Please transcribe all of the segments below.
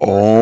Om.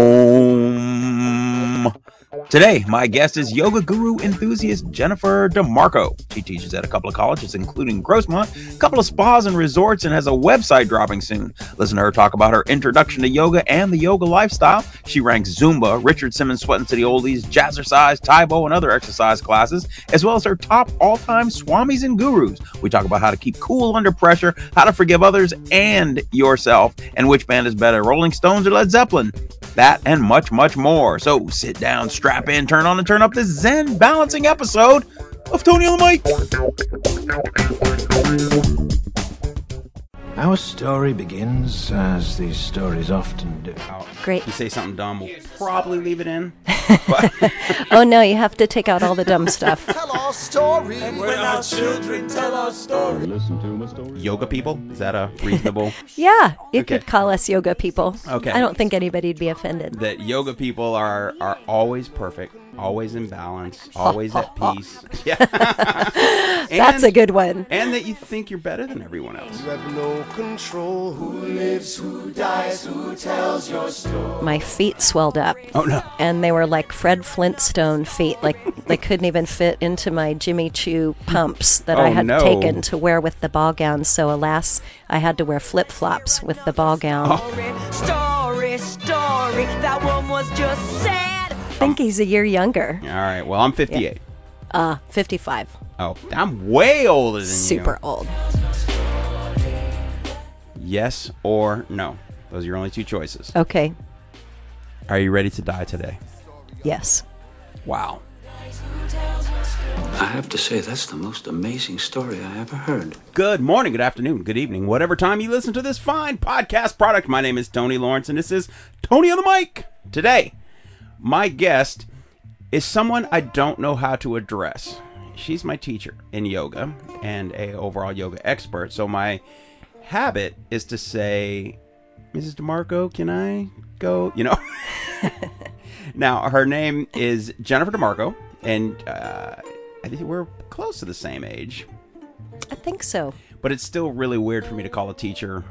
Today, my guest is yoga guru enthusiast Jennifer DeMarco. She teaches at a couple of colleges, including Grossmont, a couple of spas and resorts, and has a website dropping soon. Listen to her talk about her introduction to yoga and the yoga lifestyle. She ranks Zumba, Richard Simmons to the oldies, jazzercise, Taebo, and other exercise classes, as well as her top all-time swamis and gurus. We talk about how to keep cool under pressure, how to forgive others and yourself, and which band is better, Rolling Stones or Led Zeppelin. That and much, much more. So sit down, strap in, turn on, and turn up this Zen balancing episode of Tony on the Mic. Our story begins, as these stories often do. Great. You say something dumb, we'll probably leave it in. Oh no, you have to take out all the dumb stuff. tell our story. And when our children tell our story. Yoga people? Is that a reasonable? Yeah, you Okay. could call us yoga people. Okay. I don't think anybody'd be offended. that yoga people are are always perfect, always in balance, always at peace. Yeah. That's a good one. And that you think you're better than everyone else. You have no control. Who lives, who dies, who tells your story. My feet swelled up. Oh no. And they were like Fred Flintstone feet. Like they couldn't even fit into my Jimmy Choo pumps that I Oh, had no. taken to wear with the ball gown. So alas, I had to wear flip flops with the ball gown. Oh. Story, story, that one was just sad. I think he's a year younger. All right. Well, I'm 58. Uh, 55. Oh, I'm way older than you. Super old. Yes or no. Those are your only two choices. Okay. Are you ready to die today? Yes. Wow. I have to say, that's the most amazing story I ever heard. Good morning, good afternoon, good evening, whatever time you listen to this fine podcast product. My name is Tony Lawrence, and this is Tony on the Mic. Today, my guest is someone I don't know how to address. She's my teacher in yoga and a overall yoga expert. So my habit is to say, Mrs. DeMarco, can I go? You know. now her name is Jennifer DeMarco, and uh, I think we're close to the same age I think so. but it's still really weird for me to call a teacher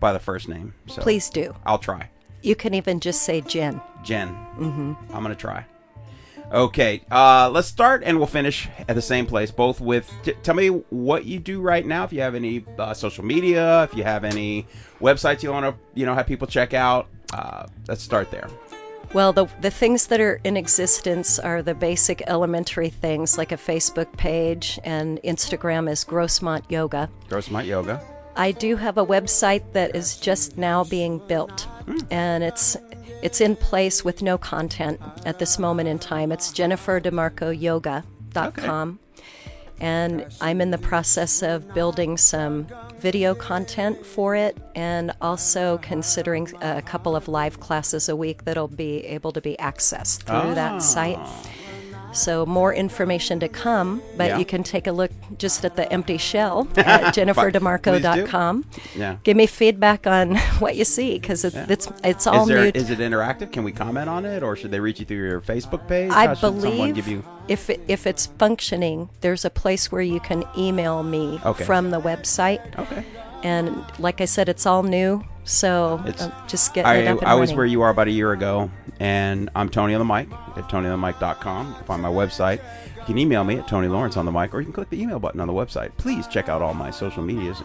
by the first name. So Please do. I'll try. You can even just say Jen. Jen. Mm-hmm. I'm gonna try. Okay, uh, let's start and we'll finish at the same place. Both with t- tell me what you do right now. If you have any uh, social media, if you have any websites you want to you know have people check out. Uh, let's start there. Well, the the things that are in existence are the basic elementary things like a Facebook page and Instagram is Grossmont Yoga. Grossmont Yoga. I do have a website that is just now being built, hmm. and it's it's in place with no content at this moment in time. It's jenniferdemarcoyoga.com, and I'm in the process of building some video content for it, and also considering a couple of live classes a week that'll be able to be accessed through that site. Ah. So more information to come, but Yeah. you can take a look just at the empty shell at jenniferdemarco.com. Yeah. Give me feedback on what you see because it, it's it's all Is there new. is it interactive? Can we comment on it, or should they reach you through your Facebook page? I How believe you? if it, if it's functioning, there's a place where you can email me Okay. from the website. Okay. And like I said, it's all new, so It's- uh, just get I, it up and I was where you are about a year ago, and I'm Tony on the mic at TonyOnTheMic.com. You can find my website. You can email me at Tony Lawrence on the mic, or you can click the email button on the website. Please check out all my social medias.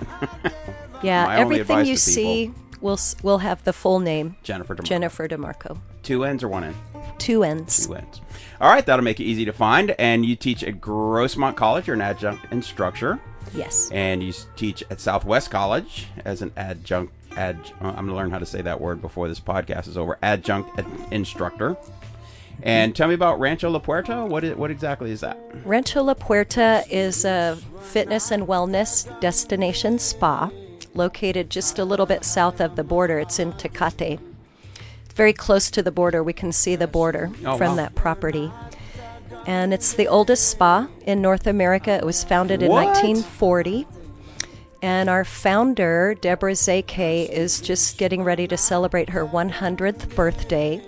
yeah, my everything you see will will have the full name. Jennifer DeMarco. Jennifer DeMarco. Two N's or one N? Two N's. Two N's. All right, that'll make it easy to find. And you teach at Grossmont College. You're an adjunct instructor. Yes. and you teach at Southwest College as an adjunct. Ad, uh, I'm going to learn how to say that word before this podcast is over. Adjunct ad- instructor. And tell me about Rancho La Puerta. What is, what exactly is that? Rancho La Puerta is a fitness and wellness destination spa located just a little bit south of the border. It's in Tecate. It's very close to the border. We can see the border Oh, from wow. that property. And it's the oldest spa in North America. It was founded in What? 1940. And our founder, Deborah Szekely, is just getting ready to celebrate her 100th birthday.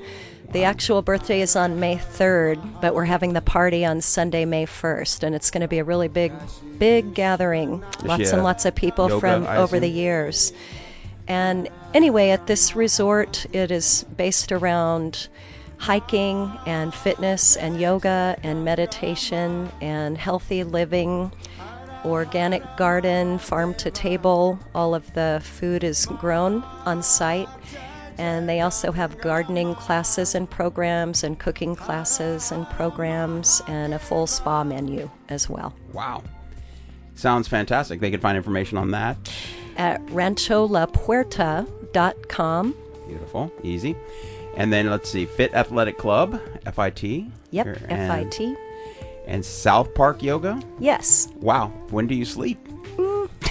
The actual birthday is on May 3rd, but we're having the party on Sunday, May 1st, and it's going to be a really big, big gathering. Lots she and lots of people yoga, from I over the years. And anyway, at this resort, it is based around hiking and fitness and yoga and meditation and healthy living, organic garden, farm to table. All of the food is grown on site. And they also have gardening classes and programs, and cooking classes and programs, and a full spa menu as well. Wow. Sounds fantastic. They can find information on that. At rancholapuerta.com. Beautiful. Easy. And then let's see, Fit Athletic Club, FIT. Yep, and, FIT. And South Park Yoga. Yes. Wow. When do you sleep?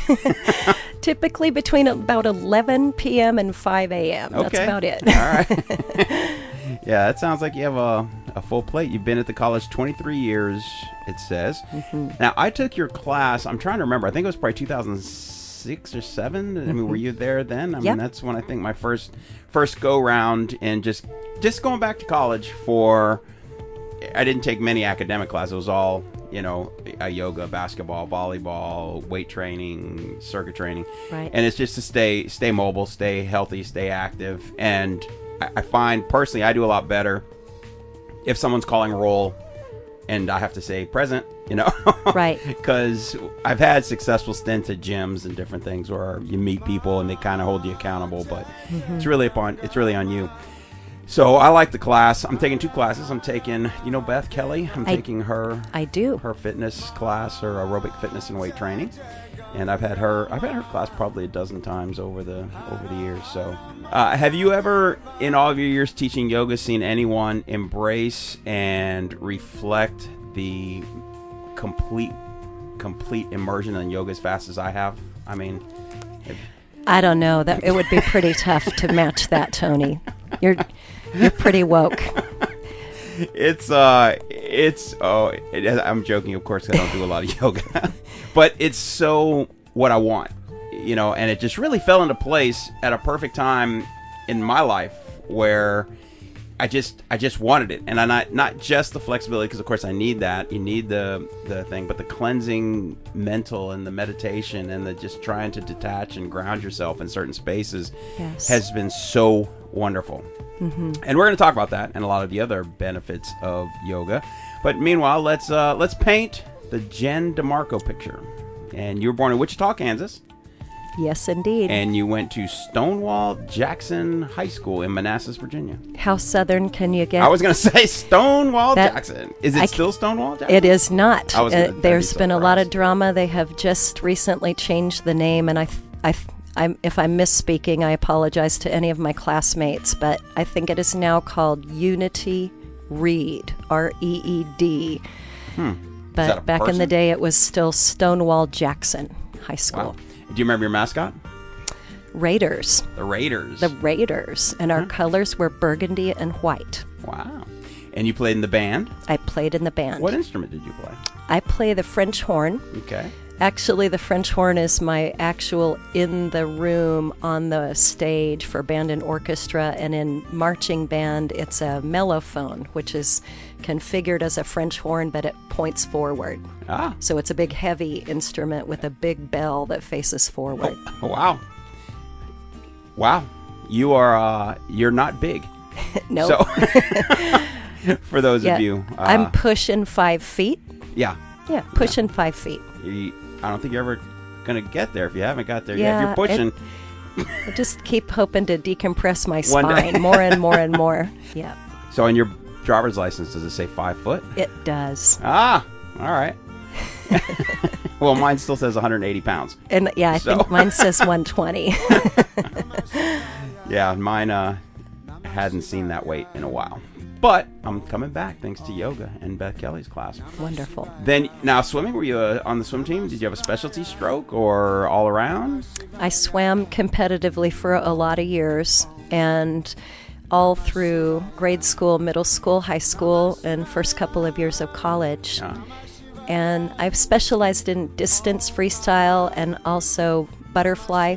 Typically between about 11 p.m. and 5 a.m. That's about it. All right. yeah, that sounds like you have a, a full plate. You've been at the college 23 years, it says. Mm-hmm. Now, I took your class, I'm trying to remember, I think it was probably 2006 or 7. I mean, were you there then? I mean, Mm-hmm. That's when I think my first first go round and just just going back to college for I didn't take many academic classes. It was all, you know, a yoga, basketball, volleyball, weight training, circuit training. Right. And it's just to stay stay mobile, stay healthy, stay active. And I, I find personally I do a lot better if someone's calling roll and I have to say present, you know. Right. Because I've had successful stints at gyms and different things where you meet people and they kind of hold you accountable, but mm-hmm. it's really upon it's really on you. So I like the class. I'm taking two classes. I'm taking, you know, Beth Kelly. I'm I- taking her I do. her fitness class, her aerobic fitness and weight training. And I've had her I've had her class probably a dozen times over the over the years. So, uh, have you ever, in all of your years teaching yoga, seen anyone embrace and reflect the complete complete immersion in yoga as fast as I have? I mean, I don't know. That it would be pretty tough to match that, Tony. You're you're pretty woke. it's uh it's oh it, i'm joking of course. i don't do a lot of yoga but it's so what i want you know and it just really fell into place at a perfect time in my life where i just i just wanted it and i not not just the flexibility because of course i need that you need the the thing but the cleansing mental and the meditation and the just trying to detach and ground yourself in certain spaces Yes. has been so wonderful and we're going to talk about that and a lot of the other benefits of yoga. But meanwhile, let's uh, let's paint the Jen DeMarco picture. And you were born in Wichita, Kansas, Yes, indeed. and you went to Stonewall Jackson High School in Manassas, Virginia. How southern can you get? I was going to say Stonewall That- Jackson. Is it I still Stonewall Jackson? It is not. I was gonna- I'd be so been a lot of drama. They have just recently changed the name, and I, I, I'm, if I'm misspeaking, I apologize to any of my classmates. But I think it is now called Unity Reed, R E E D. Hmm. a But back in the day, it was still Stonewall Jackson High School. Wow. Do you remember your mascot? Raiders, The Raiders. the Raiders, and our colors were burgundy and white. wow. And you played in the band. I played in the band. What instrument did you play? I play the French horn. Okay. Actually, the French horn is my actual in the room on the stage for band and orchestra, and in marching band, it's a mellophone, which is configured as a French horn, but it points forward. Ah. So it's a big, heavy instrument with a big bell that faces forward. Wow. Wow. You are uh you're not big. no, So for those yeah, of you uh, I'm pushing five feet. yeah. Yeah, pushing five feet. You, I don't think you're ever gonna get there if you haven't got there yet. Yeah, If you're pushing I just keep hoping to decompress my spine more and more and more. Yeah, so on your driver's license does it say five foot? it does. Ah, all right. well mine still says 180 pounds. And yeah, I So- think mine says 120. Yeah, mine uh hadn't seen that weight in a while. But I'm coming back thanks to yoga and Beth Kelly's class. Wonderful. Then now swimming, were you uh, on the swim team? Did you have a specialty stroke or all around? I swam competitively for a lot of years and all through grade school, middle school, high school, and first couple of years of college. Yeah. And I've specialized in distance freestyle and also butterfly,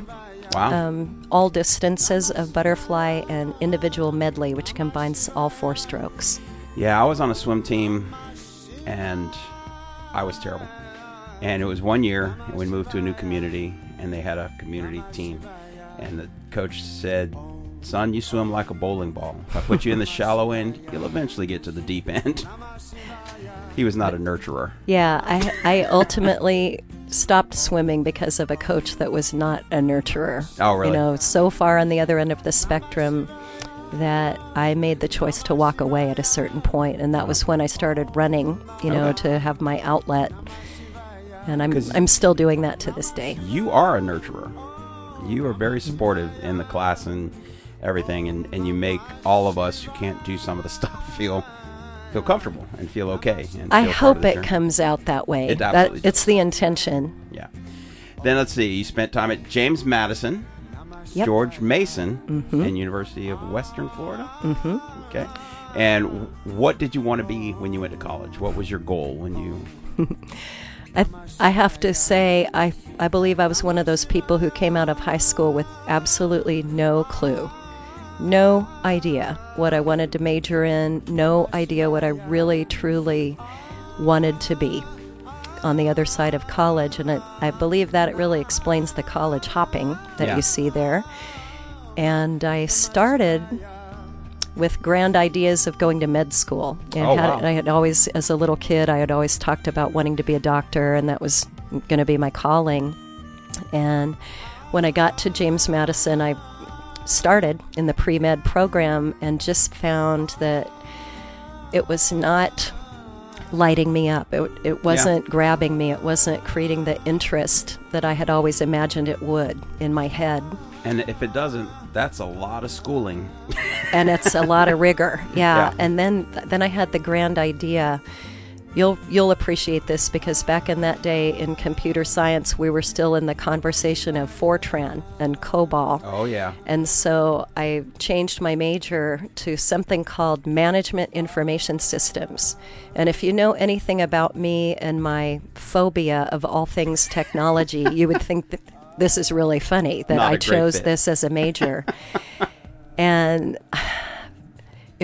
Wow. um, all distances of butterfly and individual medley, which combines all four strokes. Yeah, I was on a swim team, and I was terrible. And it was one year, and we moved to a new community, and they had a community team, and the coach said, "Son, you swim like a bowling ball. If I put you in the shallow end, you'll eventually get to the deep end." he was not a nurturer. Yeah, I, I ultimately stopped swimming because of a coach that was not a nurturer. Oh, really? You know, so far on the other end of the spectrum that I made the choice to walk away at a certain point, and that was uh-huh. when I started running. You know, Okay. to have my outlet, and I'm I'm still doing that to this day. You are a nurturer. You are very mm-hmm. supportive in the class and everything, and, and you make all of us who can't do some of the stuff feel feel comfortable and feel okay. And I feel hope it journey. comes out that way. It that, it's the intention. Yeah. Then let's see. You spent time at James Madison, Yep. George Mason, and University of Western Florida. Mm-hmm. Okay. And what did you want to be when you went to college? What was your goal when you? I, I have to say, I, I believe I was one of those people who came out of high school with absolutely no clue. No idea what I wanted to major in, no idea what I really, truly wanted to be on the other side of college. And it, I believe that it really explains the college hopping that Yeah. you see there. And I started with grand ideas of going to med school. And Oh, had, wow. I had always, as a little kid, I had always talked about wanting to be a doctor, and that was going to be my calling. And when I got to James Madison, I started in the pre med program and just found that it was not lighting me up. It, it wasn't grabbing me. It wasn't creating the interest that I had always imagined it would in my head. And if it doesn't, that's a lot of schooling. and it's a lot of rigor. Yeah. Yeah. And then then I had the grand idea. You'll you'll appreciate this because back in that day in computer science we were still in the conversation of Fortran and COBOL. Oh yeah. And so I changed my major to something called Management Information Systems. And if you know anything about me and my phobia of all things technology, you would think that this is really funny that Not I chose this as a major. and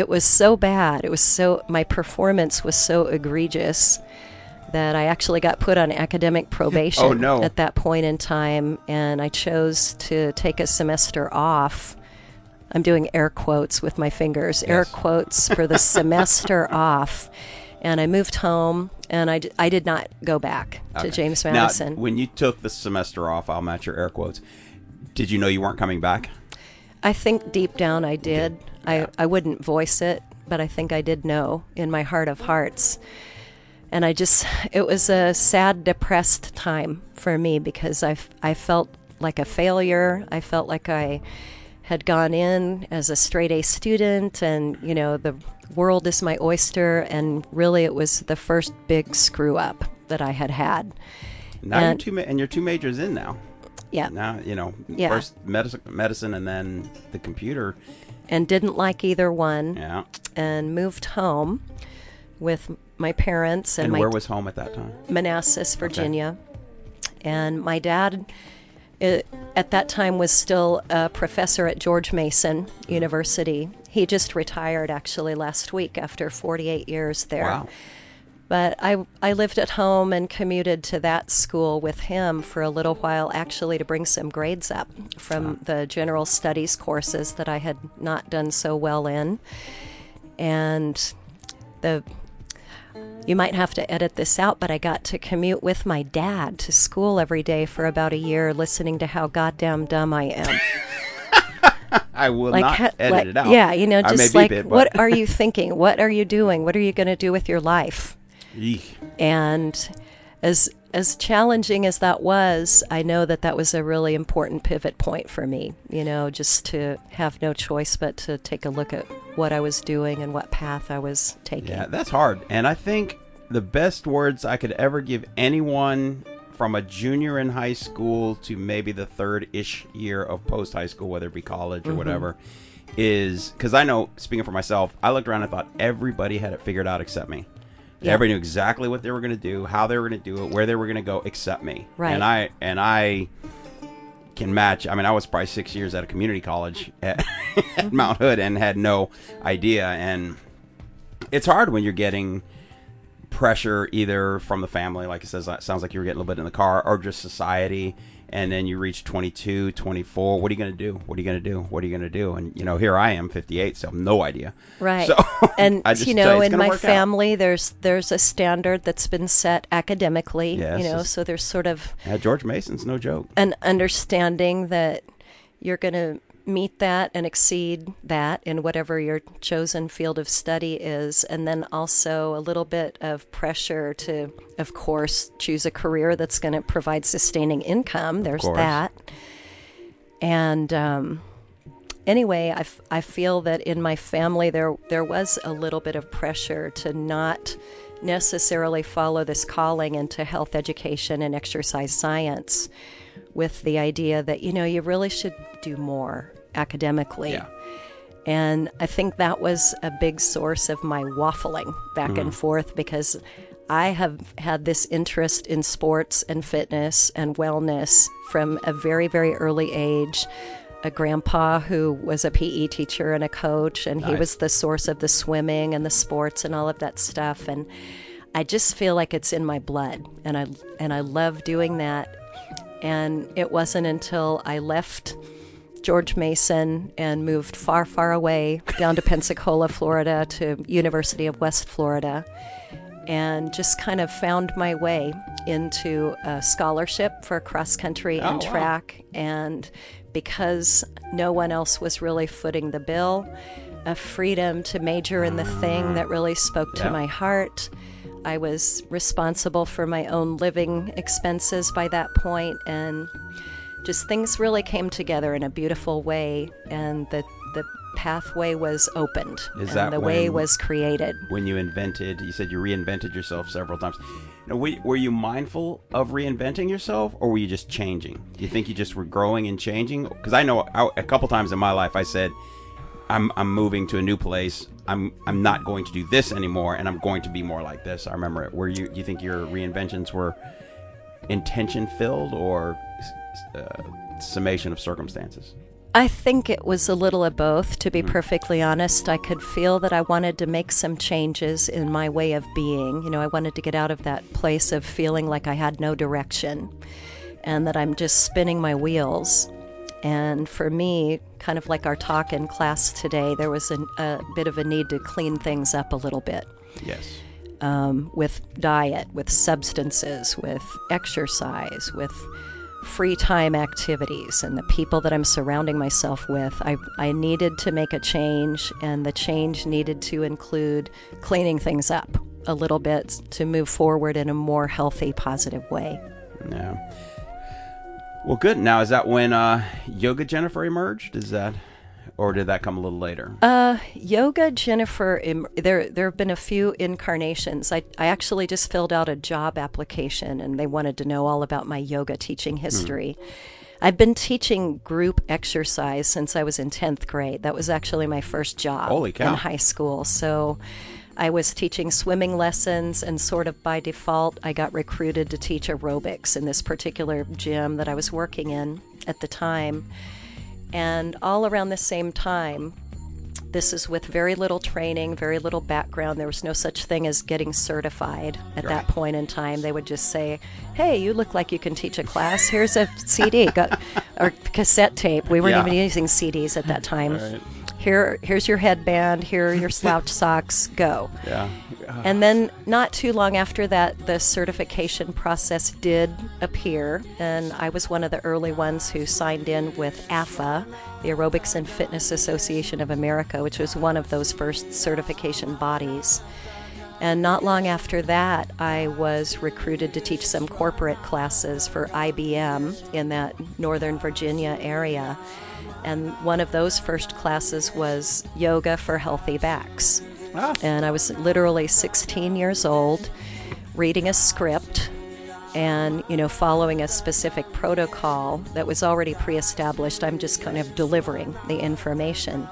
it was so bad. It was so my performance was so egregious that I actually got put on academic oh, probation Oh, no. at that point in time and I chose to take a semester off. I'm doing air quotes with my fingers, air quotes for the semester off. And I moved home and I, d- I did not go back to Okay. James Now, when you took the semester off, I'll match your air quotes. Did you know you weren't coming back? I think deep down I did. I, I wouldn't voice it, but I think I did know in my heart of hearts. And I just, it was a sad, depressed time for me because I felt like a failure. I felt like I had gone in as a straight A student and, you know, the world is my oyster. And really, it was the first big screw up that I had had. Now you're And- two, ma- and you're two majors in now. Yeah. Now you know Yeah. first medicine, medicine, and then the computer. And didn't like either one. Yeah. and moved home with my parents and, And my where was home at that time? Manassas, Virginia. And my dad, uh, at that time, was still a professor at George Mason University. He just retired actually last week after 48 years there. Wow. But I, I lived at home and commuted to that school with him for a little while, actually, to bring some grades up from ah. the general studies courses that I had not done so well in. And the you might have to edit this out, but I got to commute with my dad to school every day for about a year, listening to how goddamn dumb I am. I will like, not ha- edit like- it out. yeah, you know, just like, what are you thinking? What are you doing? What are you going to do with your life? Eek. And as as challenging as that was, I know that that was a really important pivot point for me. You know, just to have no choice but to take a look at what I was doing and what path I was taking. Yeah, that's hard. And I think the best words I could ever give anyone from a junior in high school to maybe the third ish year of post high school, whether it be college Mm-hmm. or whatever, is because I know, speaking for myself, I looked around and thought everybody had it figured out except me. Yeah. Everybody knew exactly what they were going to do, how they were going to do it, where they were going to go, except me. Right. And I and I can match. I mean, I was probably six years at a community college at, at Mount Hood and had no idea. And it's hard when you're getting pressure either from the family, like it says, it sounds like you were getting a little bit in the car, or just society. And then you reach 22, 24. What are you going to do? What are you going to do? What are you going to do? And you know, here I am, 58, so no idea. Right. So and I just you know, it's in my work out. family, there's there's a standard that's been set academically. Yes, you know, so there's sort of Yeah, George Mason's no joke. an understanding that you're going to meet that and exceed that in whatever your chosen field of study is. And then also a little bit of pressure to of course choose a career that's going to provide sustaining income. There's that. And um, anyway I, f- I feel that in my family there there was a little bit of pressure to not necessarily follow this calling into health education and exercise science with the idea that you know you really should do more academically Yeah. and I think that was a big source of my waffling back and mm-hmm. forth because I have had this interest in sports and fitness and wellness from a very, very early age. A grandpa who was a PE teacher and a coach, and he was the source of the swimming and the sports and all of that stuff. And I just feel like it's in my blood, and I and I love doing that. And it wasn't until I left George Mason and moved far, far away down to Pensacola, Florida, to University of West Florida, and just kind of found my way into a scholarship for cross country oh, and Oh, wow. track. And because no one else was really footing the bill, a freedom to major in the thing that really spoke to Yeah. my heart. I was responsible for my own living expenses by that point, and just things really came together in a beautiful way, and the the pathway was opened, Is and the way was created. when you invented you said you reinvented yourself several times. Now, were, were you mindful of reinventing yourself or were you just changing? Do you think you just were growing and changing? Because i know I, a couple times in my life i said I'm, I'm moving to a new place i'm i'm not going to do this anymore and i'm going to be more like this i remember it were you do you think your reinventions were intention filled or uh, summation of circumstances I think it was a little of both, to be perfectly honest. I could feel that I wanted to make some changes in my way of being. You know, I wanted to get out of that place of feeling like I had no direction and that I'm just spinning my wheels. And for me, kind of like our talk in class today, there was an, a bit of a need to clean things up a little bit yes um, with diet, with substances, with exercise, with free time activities, and the people that I'm surrounding myself with. I, I needed to make a change, and the change needed to include cleaning things up a little bit to move forward in a more healthy, positive way. Yeah. Well, good. Now, is that when uh, Yoga Jennifer emerged? Is that, or did that come a little later? Uh, yoga, Jennifer. There, there have been a few incarnations. I, I actually just filled out a job application, and they wanted to know all about my yoga teaching history. I've been teaching group exercise since I was in tenth grade. That was actually my first job Holy cow. in high school. So. I was teaching swimming lessons, and sort of by default, I got recruited to teach aerobics in this particular gym that I was working in at the time. And all around the same time, this is with very little training, very little background. There was no such thing as getting certified at that point in time. They would just say, "Hey, you look like you can teach a class. Here's a CD, got, or cassette tape. We weren't Yeah. even using CDs at that time. Here, here's your headband. Here are your slouch socks. Go." yeah. And then, not too long after that, the certification process did appear, and I was one of the early ones who signed in with AFA, the Aerobics and Fitness Association of America, which was one of those first certification bodies. And not long after that, I was recruited to teach some corporate classes for IBM in that Northern Virginia area. And one of those first classes was yoga for healthy backs. Ah. And I was literally 16 years old, reading a script and, you know, following a specific protocol that was already pre established. I'm just kind of delivering the information.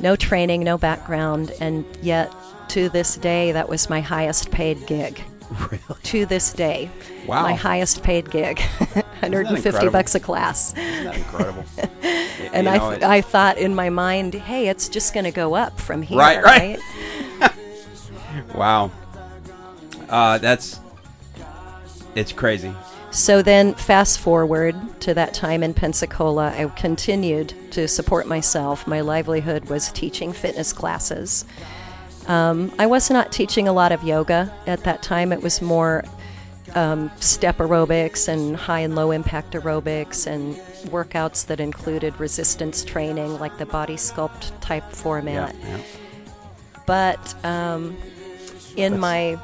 No training, no background, and yet to this day, that was my highest paid gig. Really? To this day, Wow. my highest paid gig, 150 bucks a class. Isn't that incredible? And You I, th- I thought in my mind, hey, it's just going to go up from here, Right, right. right? wow. Uh, that's it's crazy. So then, fast forward to that time in Pensacola, I continued to support myself. My livelihood was teaching fitness classes. Um, I was not teaching a lot of yoga at that time. It was more um, step aerobics and high and low impact aerobics and workouts that included resistance training, like the body sculpt type format. yeah. But um, in my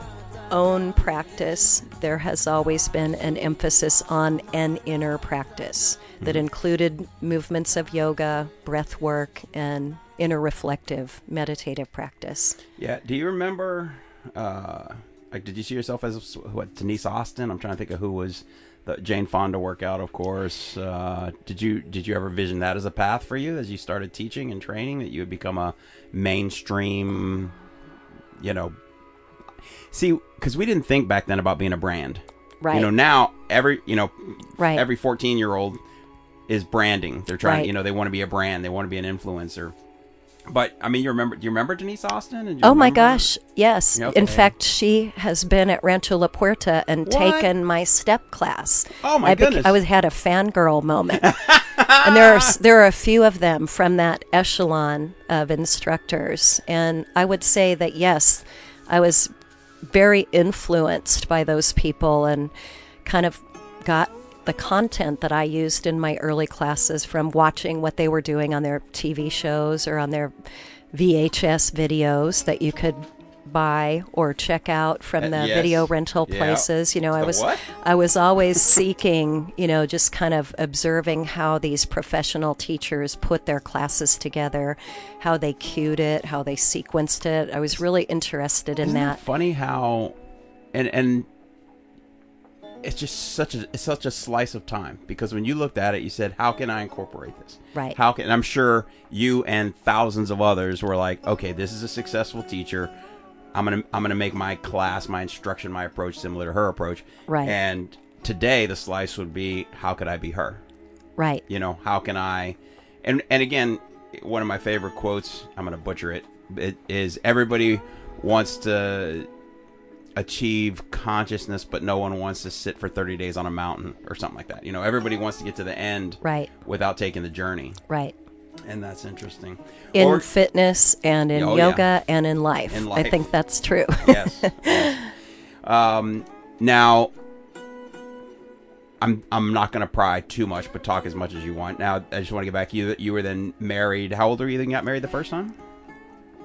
own practice, there has always been an emphasis on an inner practice that included movements of yoga, breath work, and inner reflective meditative practice. Yeah. Do you remember? Uh, like, did you see yourself as what Denise Austin? I'm trying to think of who was the Jane Fonda workout, of course. Uh, did you did you ever vision that as a path for you as you started teaching and training that you would become a mainstream, you know? See, because we didn't think back then about being a brand. Right. You know, now every you know, Right. every 14 year old is branding. They're trying, Right. you know, they want to be a brand. They want to be an influencer. But I mean, you remember? Do you remember Denise Austin? And Oh my gosh, yes. Yeah, In fact, she has been at Rancho La Puerta and What? taken my step class. Oh, my I beca- goodness. I was had a fangirl moment. and there are there are a few of them from that echelon of instructors, and I would say that yes, I was very influenced by those people and kind of got the content that I used in my early classes from watching what they were doing on their TV shows or on their VHS videos that you could buy or check out from Uh, the yes. video rental Yeah. places. You know, I was what? I was always seeking, you know, just kind of observing how these professional teachers put their classes together, how they cued it, how they sequenced it. I was really interested in Isn't that. funny how, and and it's just such a it's such a slice of time because when you looked at it, you said, "How can I incorporate this?" Right. How can? And I'm sure you and thousands of others were like, "Okay, this is a successful teacher. I'm gonna I'm gonna make my class, my instruction, my approach similar to her approach." Right. And today, the slice would be, "How could I be her?" Right. you know how can i and and again one of my favorite quotes i'm gonna butcher it, it is everybody wants to achieve consciousness but no one wants to sit for 30 days on a mountain or something like that you know everybody wants to get to the end Right. without taking the journey Right. and that's interesting In Or- fitness and in Oh, yeah. yoga and in life. In I think that's true. yes, yes. Um, now, I'm I'm not going to pry too much, but talk as much as you want. Now, I just want to get back. You you were then married. How old were you? Then you got married the first time?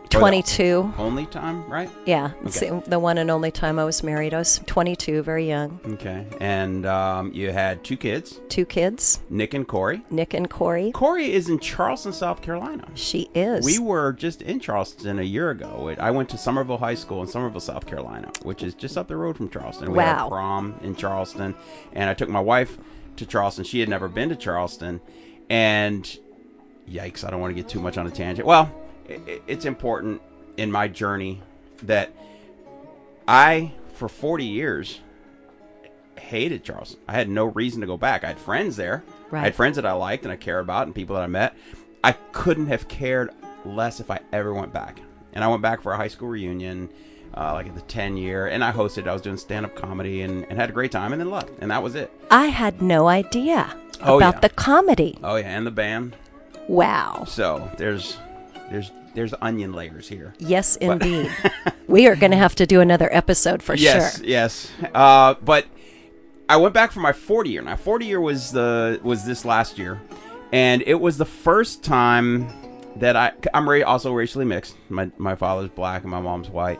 Or the 22. Only time, right? Yeah. It's Okay. the one and only time I was married. I was 22, very young. Okay. And um, you had two kids, Two kids, Nick and Corey. Nick and Corey. Corey is in Charleston, South Carolina. She is. We were just in Charleston a year ago. I went to Summerville High School in Summerville, South Carolina, which is just up the road from Charleston. We had a prom in Charleston, and I took my wife to Charleston. She had never been to Charleston, and yikes, I don't want to get too much on a tangent. Well, it's important in my journey that I, for 40 years, hated Charleston. I had no reason to go back. I had friends there. I had friends that I liked and I cared about and people that I met. I couldn't have cared less if I ever went back. And I went back for a high school reunion, uh, like at the 10 year, and I hosted. I was doing stand up comedy and, and had a great time and then left. And that was it. I had no idea Oh, about yeah. the comedy. Oh, yeah. And the band. Wow. So there's, there's, there's onion layers here. Yes, indeed. we are going to have to do another episode for yes, sure. Yes, Uh, but I went back for my 40 year. Now, 40 year was the was this last year, and it was the first time that I I'm ra- also racially mixed. My my father's black and my mom's white,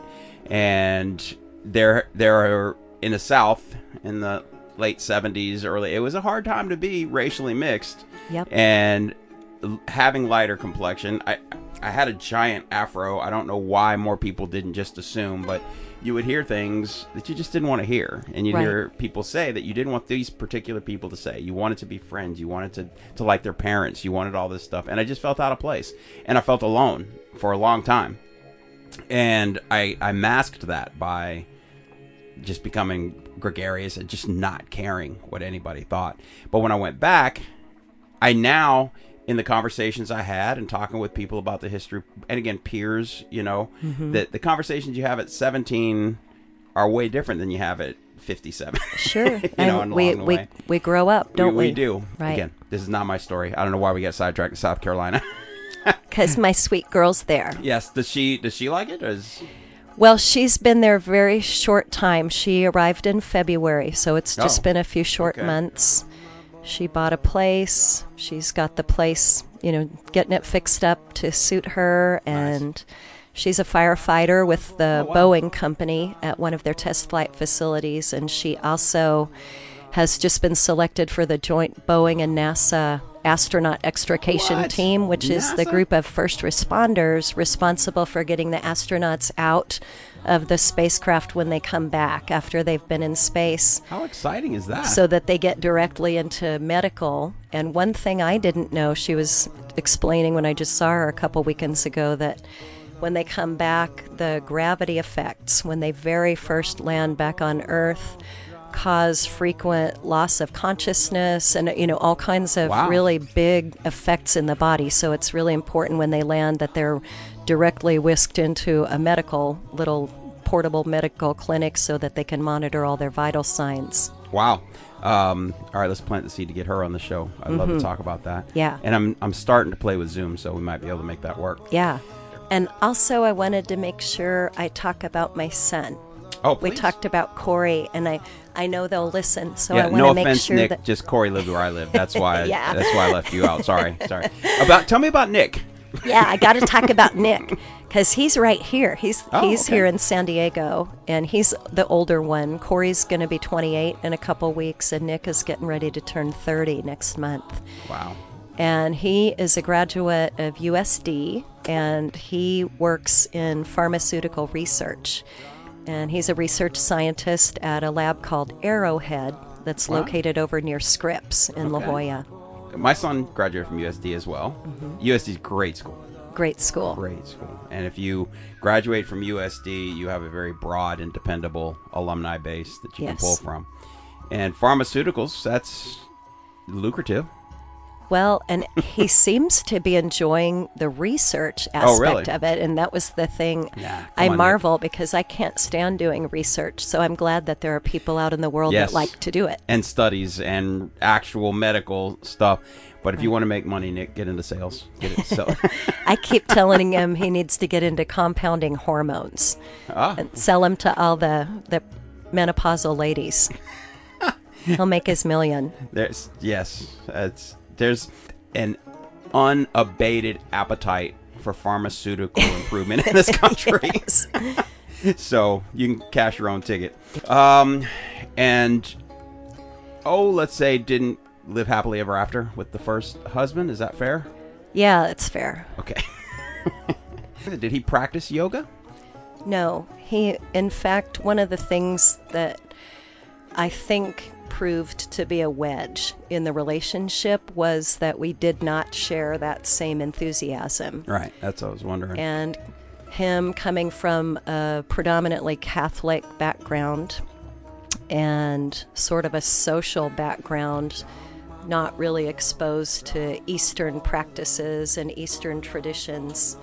and there there are in the South in the late 70s, early. It was a hard time to be racially mixed. Yep. And having lighter complexion, I I had a giant afro. I don't know why more people didn't just assume, but you would hear things that you just didn't want to hear, and you'd Right. hear people say that you didn't want these particular people to say. You wanted to be friends. You wanted to to like their parents. You wanted all this stuff, and I just felt out of place, and I felt alone for a long time, and I I masked that by just becoming gregarious and just not caring what anybody thought. But when I went back, I now in the conversations I had and talking with people about the history and again peers, you know, mm-hmm. that the conversations you have at 17 are way different than you have at 57. Sure. you and know, and we, we, we grow up, don't we? we, do. Right. Again, this is not my story. I don't know why we got sidetracked to South Carolina. Because my sweet girl's there. yes. Does she does she like it? Or is, Well, she's been there a very short time. She arrived in February, so it's oh. just Oh, been a few short okay. months. She bought a place. She's got the place, you know, getting it fixed up to suit her. And she's a firefighter with the Oh, wow. Boeing company at one of their test flight facilities. And she also has just been selected for the joint Boeing and NASA astronaut extrication What? team, which is the group of first responders responsible for getting the astronauts out of the spacecraft when they come back after they've been in space how exciting is that? so that they get directly into medical. And one thing I didn't know, she was explaining when I just saw her a couple weekends ago that when they come back, the gravity effects, when they very first land back on Earth, cause frequent loss of consciousness and you know all kinds of Wow. really big effects in the body so it's really important when they land that they're directly whisked into a medical little portable medical clinic so that they can monitor all their vital signs Wow. Um, all right, let's plant the seed to get her on the show. I'd love to talk about that. Mm-hmm. Yeah. And I'm I'm starting to play with Zoom, so we might be able to make that work. Yeah. And also, I wanted to make sure I talk about my son. Oh, We please. talked about Corey, and I, I know they'll listen, so I yeah, want no to make offense, sure Nick. that. Just Corey lived where I live. That's why. Yeah. That's why I left you out. Sorry. Sorry. About tell me about Nick. Yeah, I got to talk about Nick because he's right here. He's Oh, he's okay. here in San Diego, and he's the older one. Corey's going to be 28 in a couple weeks, and Nick is getting ready to turn 30 next month. Wow. and he is a graduate of USD and he works in pharmaceutical research. And he's a research scientist at a lab called Arrowhead that's Wow. located over near Scripps in La Jolla. My son graduated from USD as well. Mm-hmm. USD is great school. Great school. Great school. And if you graduate from USD, you have a very broad and dependable alumni base that you can pull from. And pharmaceuticals, that's lucrative. Well, and he seems to be enjoying the research aspect Oh, really? of it. And that was the thing Yeah, I on, Nick. marvel because I can't stand doing research. So I'm glad that there are people out in the world Yes. that like to do it. And studies and actual medical stuff. But if you want to make money, Nick, get into sales. Get it so I keep telling him he needs to get into compounding hormones ah, and sell them to all the, the menopausal ladies. He'll make his million. there's yes, it's there's an unabated appetite for pharmaceutical improvement in this country. so you can cash your own ticket. Um, and oh, let's say didn't live happily ever after with the first husband. Is that fair? Yeah, it's fair. Okay. Did he practice yoga? No, he, in fact, one of the things that I think proved to be a wedge in the relationship was that we did not share that same enthusiasm. Right. That's what I was wondering. and him coming from a predominantly Catholic background and sort of a social background, not really exposed to Eastern practices and Eastern traditions,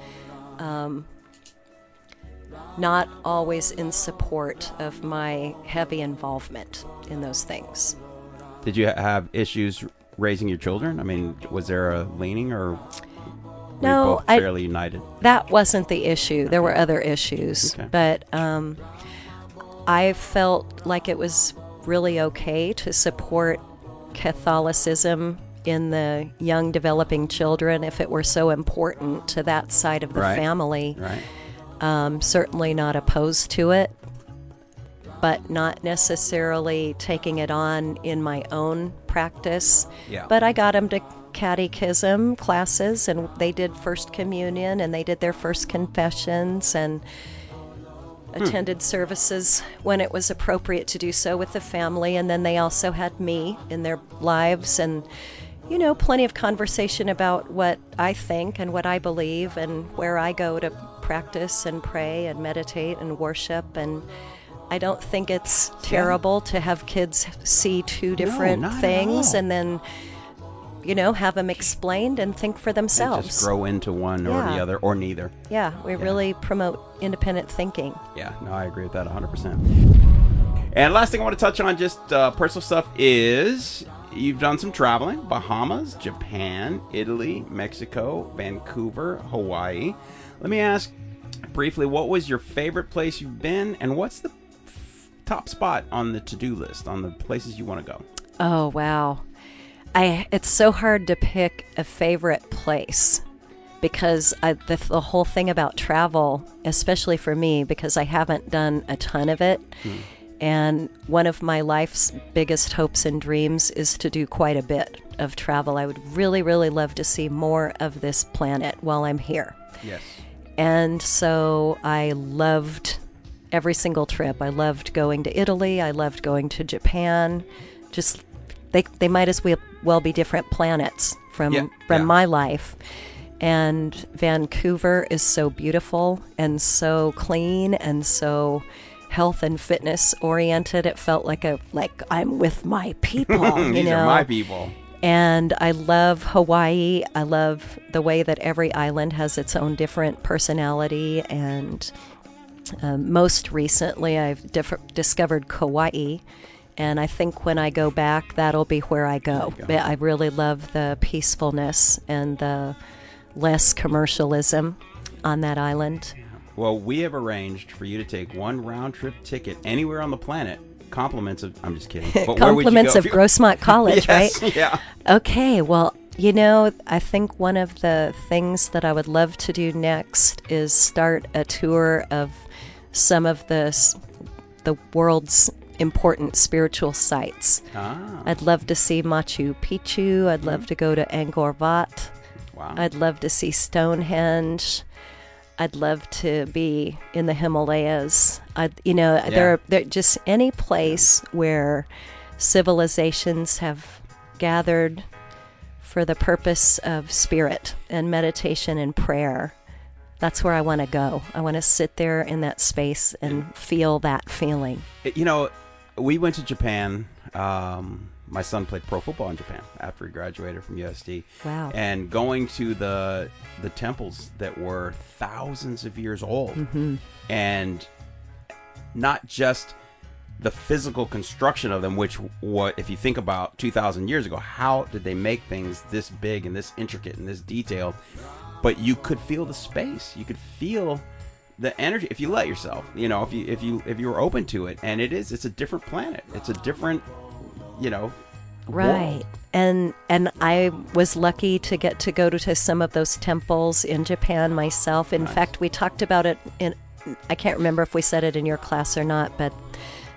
um, not always in support of my heavy involvement in those things. Did you have issues raising your children? I mean, was there a leaning or No, both I- fairly united? that wasn't the issue. There were other issues, Okay. but um, I felt like it was really okay to support Catholicism in the young developing children if it were so important to that side of the Right. family. Right. Um, certainly not opposed to it, but not necessarily taking it on in my own practice. Yeah. But I got them to catechism classes, and they did First Communion, and they did their first confessions, and attended services when it was appropriate to do so with the family. And then they also had me in their lives, and you know, plenty of conversation about what I think and what I believe, and where I go to practice and pray and meditate and worship and. I don't think it's terrible to have kids see two different at things and then, you know, have them explained and think for And themselves. just grow into one or the other or neither. Yeah, we really promote independent thinking. Yeah, no, I agree with that 100%. And last thing I want to touch on, just uh, personal stuff, is you've done some traveling: Bahamas, Japan, Italy, Mexico, Vancouver, Hawaii. Let me ask briefly, what was your favorite place you've been, and what's the f- top spot on the to-do list on the places you want to go? Oh wow. I it's so hard to pick a favorite place because I, the, the whole thing about travel, especially for me, because I haven't done a ton of it, hmm. and one of my life's biggest hopes and dreams is to do quite a bit of travel. I would really, really love to see more of this planet while I'm here. Yes. And so I loved every single trip. I loved going to Italy. I loved going to Japan. Just they they might as well be different planets from Yeah, from yeah. my life. And Vancouver is so beautiful and so clean and so health and fitness oriented. It felt like a like I'm with my people. you These know? are my people. And I love Hawaii. I love the way that every island has its own different personality. And um, most recently, I've diff- discovered Kauai. And I think when I go back, that'll be where I go. But I really love the peacefulness and the less commercialism on that island. Well, we have arranged for you to take one round trip ticket anywhere on the planet. Compliments of I'm just kidding. But where would you Compliments of Grossmont College, yes, right? Yeah. Okay, well, you know, I think one of the things that I would love to do next is start a tour of some of the the world's important spiritual sites. Ah, I'd love to see Machu Picchu. I'd love to go to Angkor Wat. wow. I'd love to see Stonehenge. I'd love to be in the Himalayas. I, you know, Yeah. there, there just any place where civilizations have gathered for the purpose of spirit and meditation and prayer. That's where I want to go. I want to sit there in that space and feel that feeling. you know, we went to Japan. Um, my son played pro football in Japan after he graduated from USD. Wow. And going to the the temples that were thousands of years old, Mm-hmm. and not just the physical construction of them. Which, what if you think about two thousand years ago? How did they make things this big and this intricate and this detailed? But you could feel the space. You could feel the energy if you let yourself you know if you if you if you were open to it and it is it's a different planet it's a different you know Right. world. And and I was lucky to get to go to some of those temples in Japan myself. In fact, we talked about it in I can't remember if we said it in your class or not, but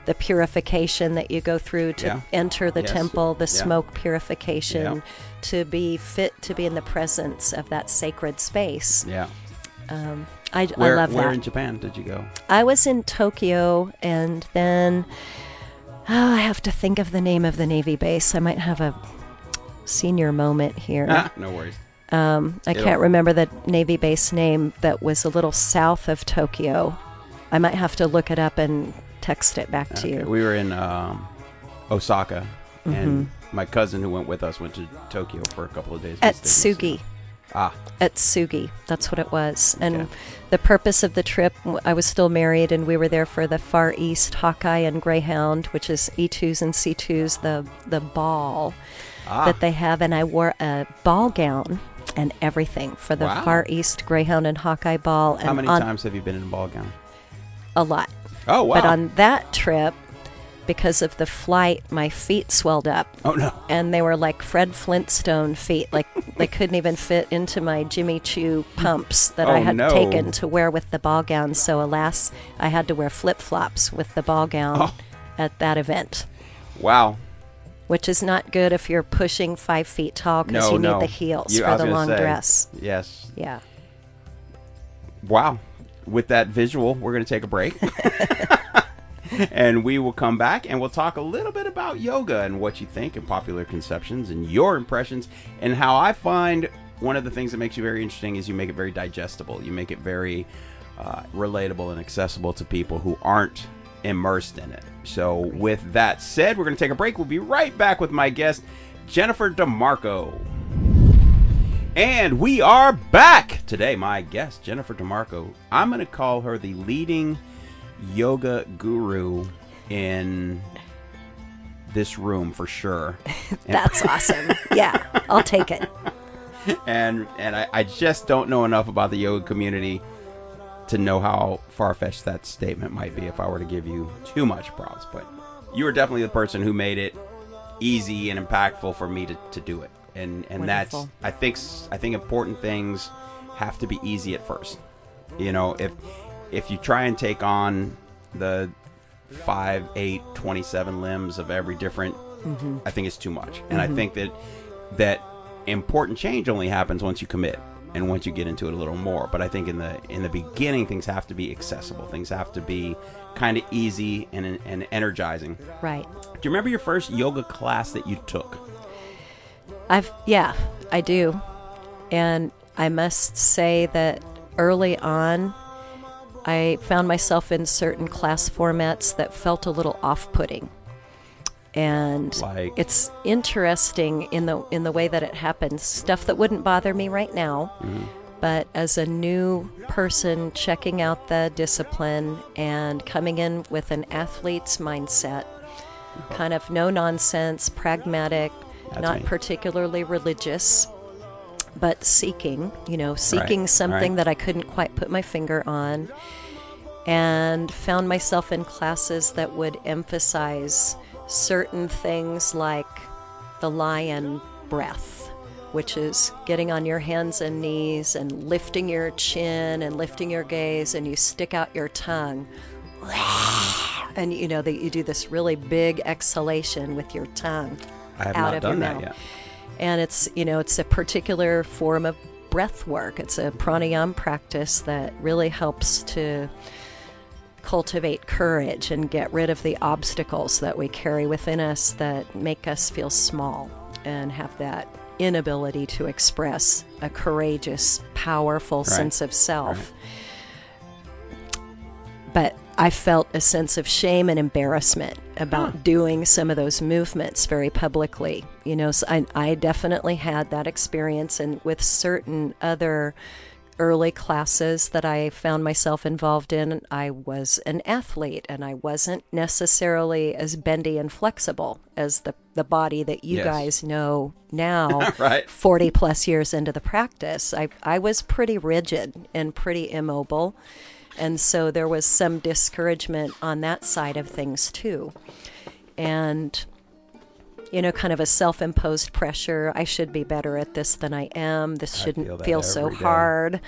the purification that you go through to Yeah. enter the Yes. temple, the Yeah. smoke purification, Yeah. to be fit to be in the presence of that sacred space. yeah um, I, I where love where that. Where in japan did you go I was in Tokyo, and then oh, I have to think of the name of the Navy base. I might have a senior moment here. Ah, no worries Um, I It'll- can't remember the Navy base name that was a little south of Tokyo. I might have to look it up and text it back to you. we were in um, osaka and Mm-hmm. my cousin who went with us went to tokyo for a couple of days At We stayed in Sugi. Ah Atsugi. That's what it was. And Okay. the purpose of the trip, I was still married, and we were there for the Far East Hawkeye and Greyhound, which is E2s and C2s, the, the ball ah that they have. And I wore a ball gown and everything for the Wow. Far East Greyhound and Hawkeye ball. And how many times have you been in a ball gown A lot. oh wow But on that trip, because of the flight, my feet swelled up. oh no And they were like Fred Flintstone feet. Like they couldn't even fit into my Jimmy Choo pumps that I Oh, had no. taken to wear with the ball gown. So alas, I had to wear flip flops with the ball gown Oh. at that event. wow Which is not good if you're pushing five feet tall because no you no need the heels You- I for the long say, dress. yes Yeah. Wow. With that visual, we're going to take a break. and we will come back and we'll talk a little bit about yoga and what you think and popular conceptions and your impressions and how I find one of the things that makes you very interesting is you make it very digestible. You make it very uh, relatable and accessible to people who aren't immersed in it. So, with that said, we're going to take a break. We'll be right back with my guest, Jennifer DeMarco. And we are back today. My guest, Jennifer DeMarco. I'm going to call her the leading yoga guru in this room for sure. That's awesome. Yeah, I'll take it. and and I, I just don't know enough about the yoga community to know how far fetched that statement might be if I were to give you too much props. But you were definitely the person who made it easy and impactful for me to, to do it. And and that's I think I think important things have to be easy at first. You know, if if you try and take on the 5, 8, 27 limbs of every different mm-hmm. I think it's too much. And I mm-hmm. think that that important change only happens once you commit and once you get into it a little more. But I think in the in the beginning things have to be accessible. Things have to be kind of easy and and energizing. Right. Do you remember your first yoga class that you took? I've yeah, I do. And I must say that early on I found myself in certain class formats that felt a little off-putting. And Like? it's interesting in the in the way that it happens. Stuff that wouldn't bother me right now. Mm-hmm. But as a new person checking out the discipline and coming in with an athlete's mindset, kind of no nonsense, pragmatic, That's not me. particularly religious, but seeking, you know, seeking right. something that I couldn't quite put my finger on, and found myself in classes that would emphasize certain things like the lion breath, which is getting on your hands and knees and lifting your chin and lifting your gaze, and you stick out your tongue and you know that you do this really big exhalation with your tongue I have out not of done your that mouth. yet. And it's you know it's a particular form of breath work. It's a pranayama practice that really helps to cultivate courage and get rid of the obstacles that we carry within us that make us feel small and have that inability to express a courageous, powerful sense of self. But I felt a sense of shame and embarrassment about doing some of those movements very publicly. You know, so I, I definitely had that experience, and with certain other early classes that I found myself involved in, I was an athlete and I wasn't necessarily as bendy and flexible as the, the body that you Yes. guys know now, Right. 40 plus years into the practice. I, I was pretty rigid and pretty immobile. And so there was some discouragement on that side of things too. And you know, kind of a self imposed pressure. I should be better at this than I am. This shouldn't feel feel so day. hard.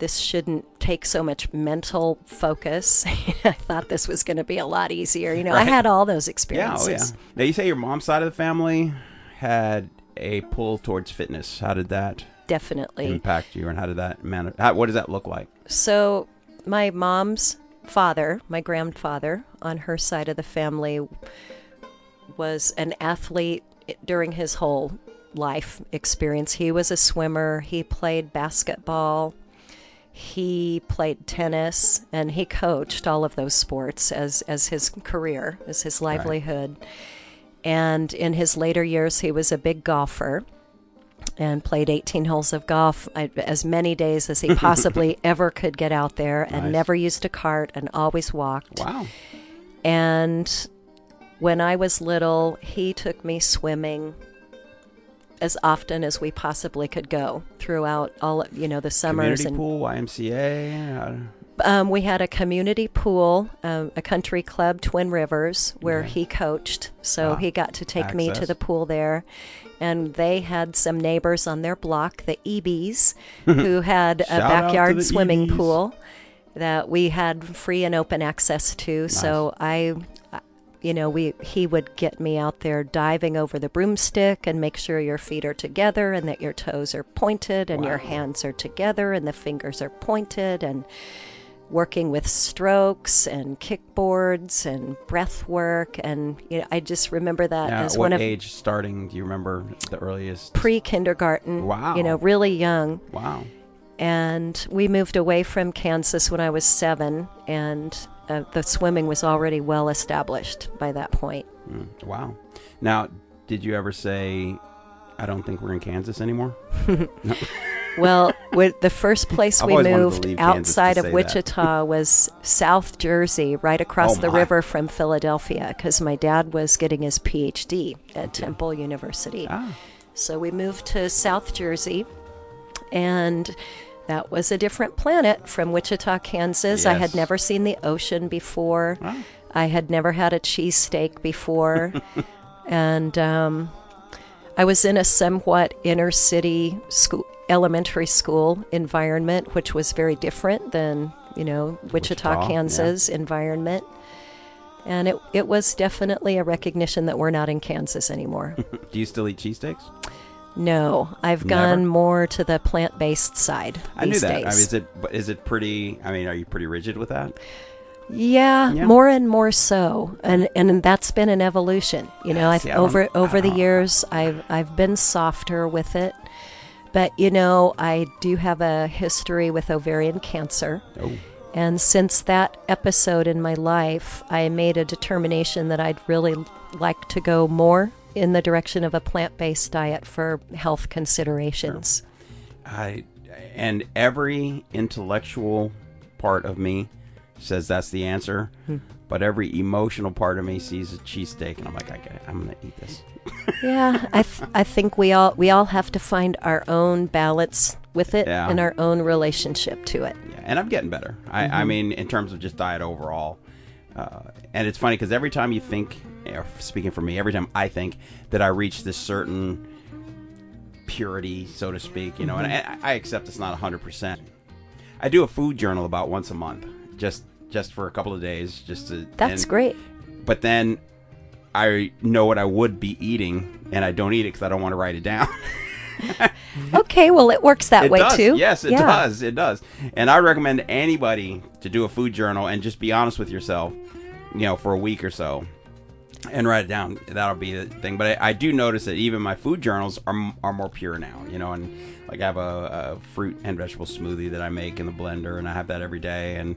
This shouldn't take so much mental focus. I thought this was going to be a lot easier. You know, I had all those Yeah, experiences. oh yeah. Now you say your mom's side of the family had a pull towards fitness. How did that Definitely. impact you, and how did that man? How, what does that look like? So, my mom's father, my grandfather, on her side of the family, was an athlete during his whole life experience. He was a swimmer, he played basketball, he played tennis, and he coached all of those sports as, as his career, as his livelihood. And in his later years, he was a big golfer and played 18 holes of golf I- as many days as he possibly ever could get out there and Nice. never used a cart and always walked. Wow. And when I was little, he took me swimming as often as we possibly could go throughout all of, you know the summers Community and pool, YMCA. um, we had a community pool, um, a country club, Twin Rivers, where he coached. So he got to take me to the pool there. And they had some neighbors on their block, the EBs, who had a Shout out to backyard swimming EBs. pool that we had free and open access to. So I, I- you know, we he would get me out there diving over the broomstick and make sure your feet are together and that your toes are pointed and your hands are together and the fingers are pointed and working with strokes and kickboards and breath work and you know I just remember that Yeah, as one of age starting? Do you remember the earliest? pre kindergarten. Wow. You know, really young. wow. And we moved away from Kansas when I was seven, and uh, the swimming was already well established by that point. Mm, wow. Now, did you ever say, "I don't think we're in Kansas anymore"? Well, the first place we always wanted to moved leave Kansas to outside of that. Wichita was South Jersey, right across Oh, the river from Philadelphia, because my dad was getting his PhD at Temple University. Ah. So we moved to South Jersey, and that was a different planet from Wichita, Kansas. I had never seen the ocean before. I had never had a cheesesteak before. and um, I was in a somewhat inner city school, elementary school environment, which was very different than, you know, Wichita, Wichita, yeah. Kansas environment. And it, it was definitely a recognition that we're not in Kansas anymore. Do you still eat cheesesteaks? No, I've Never? gone more to the plant-based side I knew that. days. I mean, is it is it pretty? I mean, are you pretty rigid with that? Yeah, Yeah. more and more so, and and that's been an evolution. You know, I've See, over over the years, I've I've been softer with it, but you know, I do have a history with ovarian cancer. Oh, And since that episode in my life, I made a determination that I'd really like to go more in the direction of a plant based diet for health considerations. I and every intellectual part of me says that's the answer, Hmm. but every emotional part of me sees a cheesesteak, and I'm like, I get it. I'm gonna eat this. Yeah, I, th- I think we all we all have to find our own balance with it Yeah. and our own relationship to it. Yeah, and I'm getting better. I, I Mm-hmm. mean, in terms of just diet overall. Uh, and it's funny because every time you think, or speaking for me, every time I think that I reach this certain purity, so to speak, you know, and Mm-hmm. I, I accept it's not 100%. I do a food journal about once a month, just just for a couple of days, just to. That's and- great. But then I know what I would be eating, and I don't eat it because I don't want to write it down. Okay, well it works that it way does. too. Yes, it Yeah. does. It does. And I recommend anybody to do a food journal and just be honest with yourself, you know, for a week or so and write it down. That'll be the thing. But I, I do notice that even my food journals are, are more pure now, you know, and like I have a, a fruit and vegetable smoothie that I make in the blender and I have that every day. And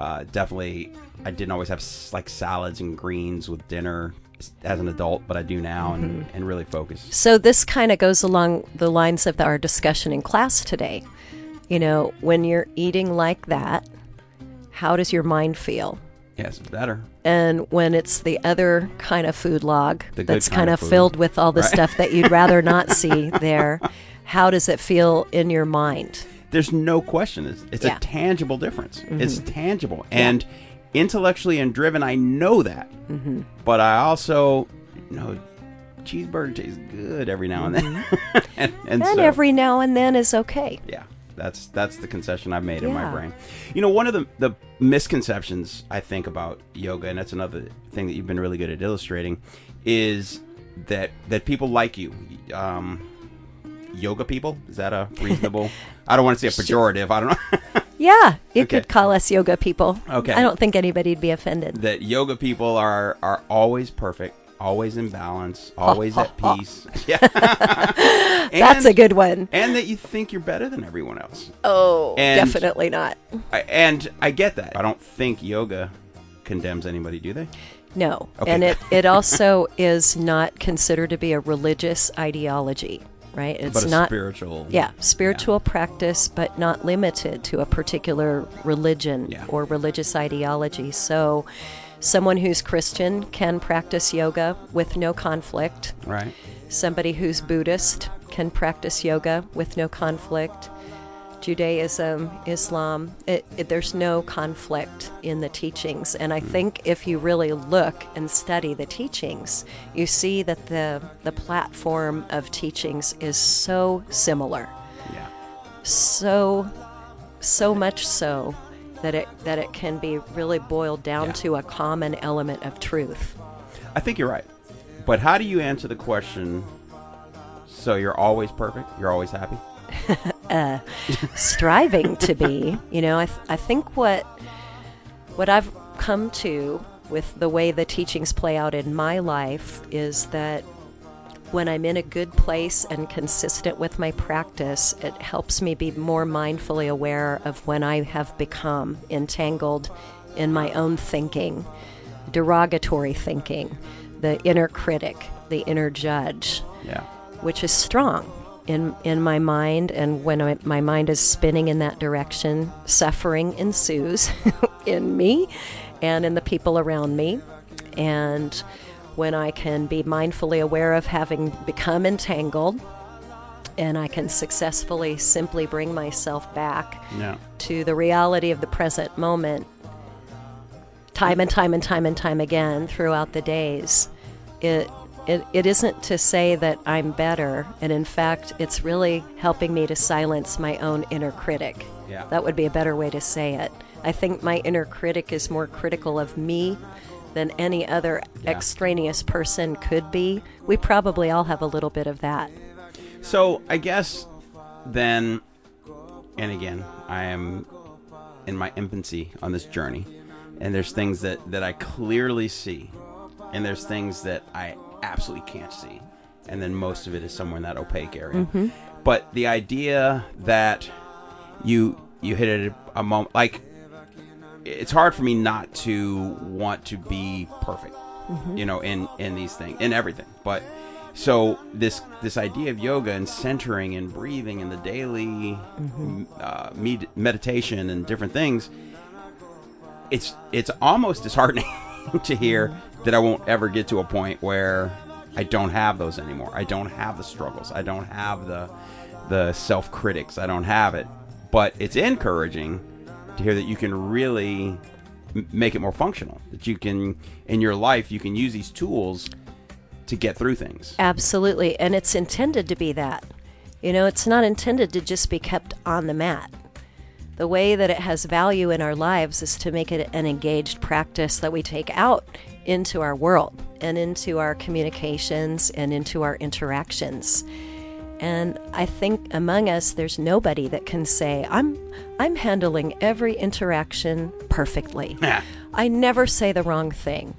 uh, definitely, I didn't always have like salads and greens with dinner as an adult, but I do now and, and really focus. So this kind of goes along the lines of our discussion in class today. You know, when you're eating like that, how does your mind feel? Yes, better. And when it's the other kind of food log that's kind kind of filled with all the Right. stuff that you'd rather not see there, how does it feel in your mind? There's no question. It's, it's Yeah. Mm-hmm. a tangible difference. It's tangible and intellectually and driven. I know that, Mm-hmm. but I also know cheeseburger tastes good every now and then. and and, And so, every now and then is okay. yeah, that's that's the concession I've made in my brain. You know, one of the the misconceptions I think about yoga, and that's another thing that you've been really good at illustrating, is that that people like you. Um, yoga people is that a reasonable? I don't want to say a pejorative. I don't know. Yeah, you Okay. could call us yoga people. Okay. I don't think anybody'd be offended. that yoga people are are always perfect, always in balance, always at peace. Yeah, That's a good one. And that you think you're better than everyone else. Oh, And- definitely not. I, and I get that. I don't think yoga condemns anybody, do they? No. Okay. And it, it also is not considered to be a religious ideology, right? It's but a not spiritual. Yeah, spiritual practice, but not limited to a particular religion Yeah. or religious ideology. So, someone who's Christian can practice yoga with no conflict. Right. Somebody who's Buddhist can practice yoga with no conflict. Judaism, Islam, it, it, there's no conflict in the teachings. And I hmm. think if you really look and study the teachings, you see that the, the platform of teachings is so similar Yeah. so so much so that it that it can be really boiled down Yeah. to a common element of truth. I think you're right. But how do you answer the question? So you're always perfect. You're always happy. Uh, striving to be, you know, I th- I think what what I've come to with the way the teachings play out in my life is that when I'm in a good place and consistent with my practice, it helps me be more mindfully aware of when I have become entangled in my own thinking, derogatory thinking, the inner critic, the inner judge, Yeah. which is strong. In in my mind, and when I, my mind is spinning in that direction, suffering ensues in me and in the people around me. And when I can be mindfully aware of having become entangled, and I can successfully simply bring myself back Yeah. to the reality of the present moment time and time and time and time again throughout the days it it, it isn't to say that I'm better and in fact it's really helping me to silence my own inner critic Yeah. that would be a better way to say it I think my inner critic is more critical of me than any other Yeah. extraneous person could be we probably all have a little bit of that So I guess then, and again, I am in my infancy on this journey, and there's things that that I clearly see, and there's things that I absolutely can't see, and then most of it is somewhere in that opaque area. Mm-hmm. But the idea that you you hit it a moment like it's hard for me not to want to be perfect mm-hmm. you know in in these things in everything. But so this this idea of yoga and centering and breathing and the daily mm-hmm. m- uh, med- meditation and different things it's it's almost disheartening to hear that I won't ever get to a point where I don't have those anymore. I don't have the struggles. I don't have the the self critics. I don't have it. But it's encouraging to hear that you can really make it more functional. That you can in your life you can use these tools to get through things. Absolutely. And it's intended to be that. You know, it's not intended to just be kept on the mat. The way that it has value in our lives is to make it an engaged practice that we take out into our world and into our communications and into our interactions. And I think among us there's nobody that can say I'm I'm handling every interaction perfectly. Yeah. I never say the wrong thing.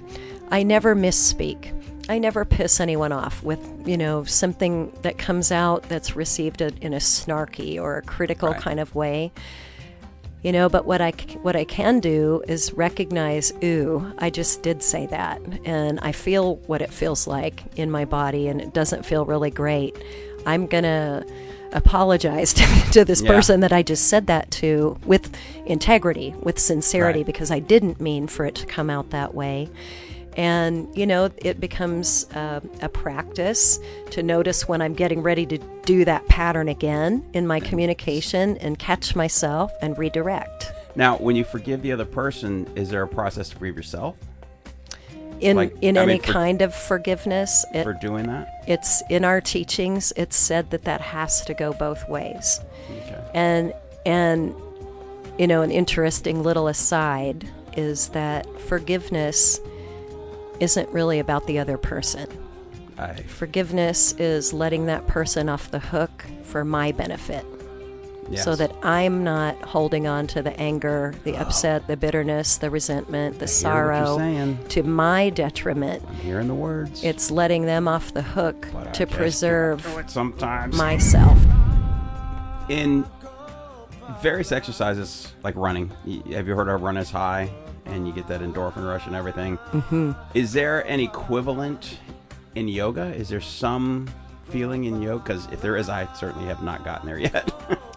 I never misspeak. I never piss anyone off with, you know, something that comes out that's received a, in a snarky or a critical Right. kind of way. You know, but what I what I can do is recognize, ooh, I just did say that, and I feel what it feels like in my body, and it doesn't feel really great. I'm gonna apologize to, to this Yeah. person that I just said that to with integrity, with sincerity, Right. because I didn't mean for it to come out that way. And, you know, it becomes uh, a practice to notice when I'm getting ready to do that pattern again in my communication and catch myself and redirect. Now, when you forgive the other person, is there a process to forgive yourself In, Like, in I any mean, for- kind of forgiveness, it, for doing that? it's in our teachings, it's said that that has to go both ways. Okay. And and you know, an interesting little aside is that forgiveness isn't really about the other person. I, Forgiveness is letting that person off the hook for my benefit. So that I'm not holding on to the anger, the ah. upset, the bitterness, the resentment, the I hear what you're sorrow to my detriment. I'm hearing the words. It's letting them off the hook but to preserve can't do it sometimes. myself. in various exercises like running have you heard of runner's high and you get that endorphin rush and everything mm-hmm. is there an equivalent in yoga is there some feeling in yoga because if there is i certainly have not gotten there yet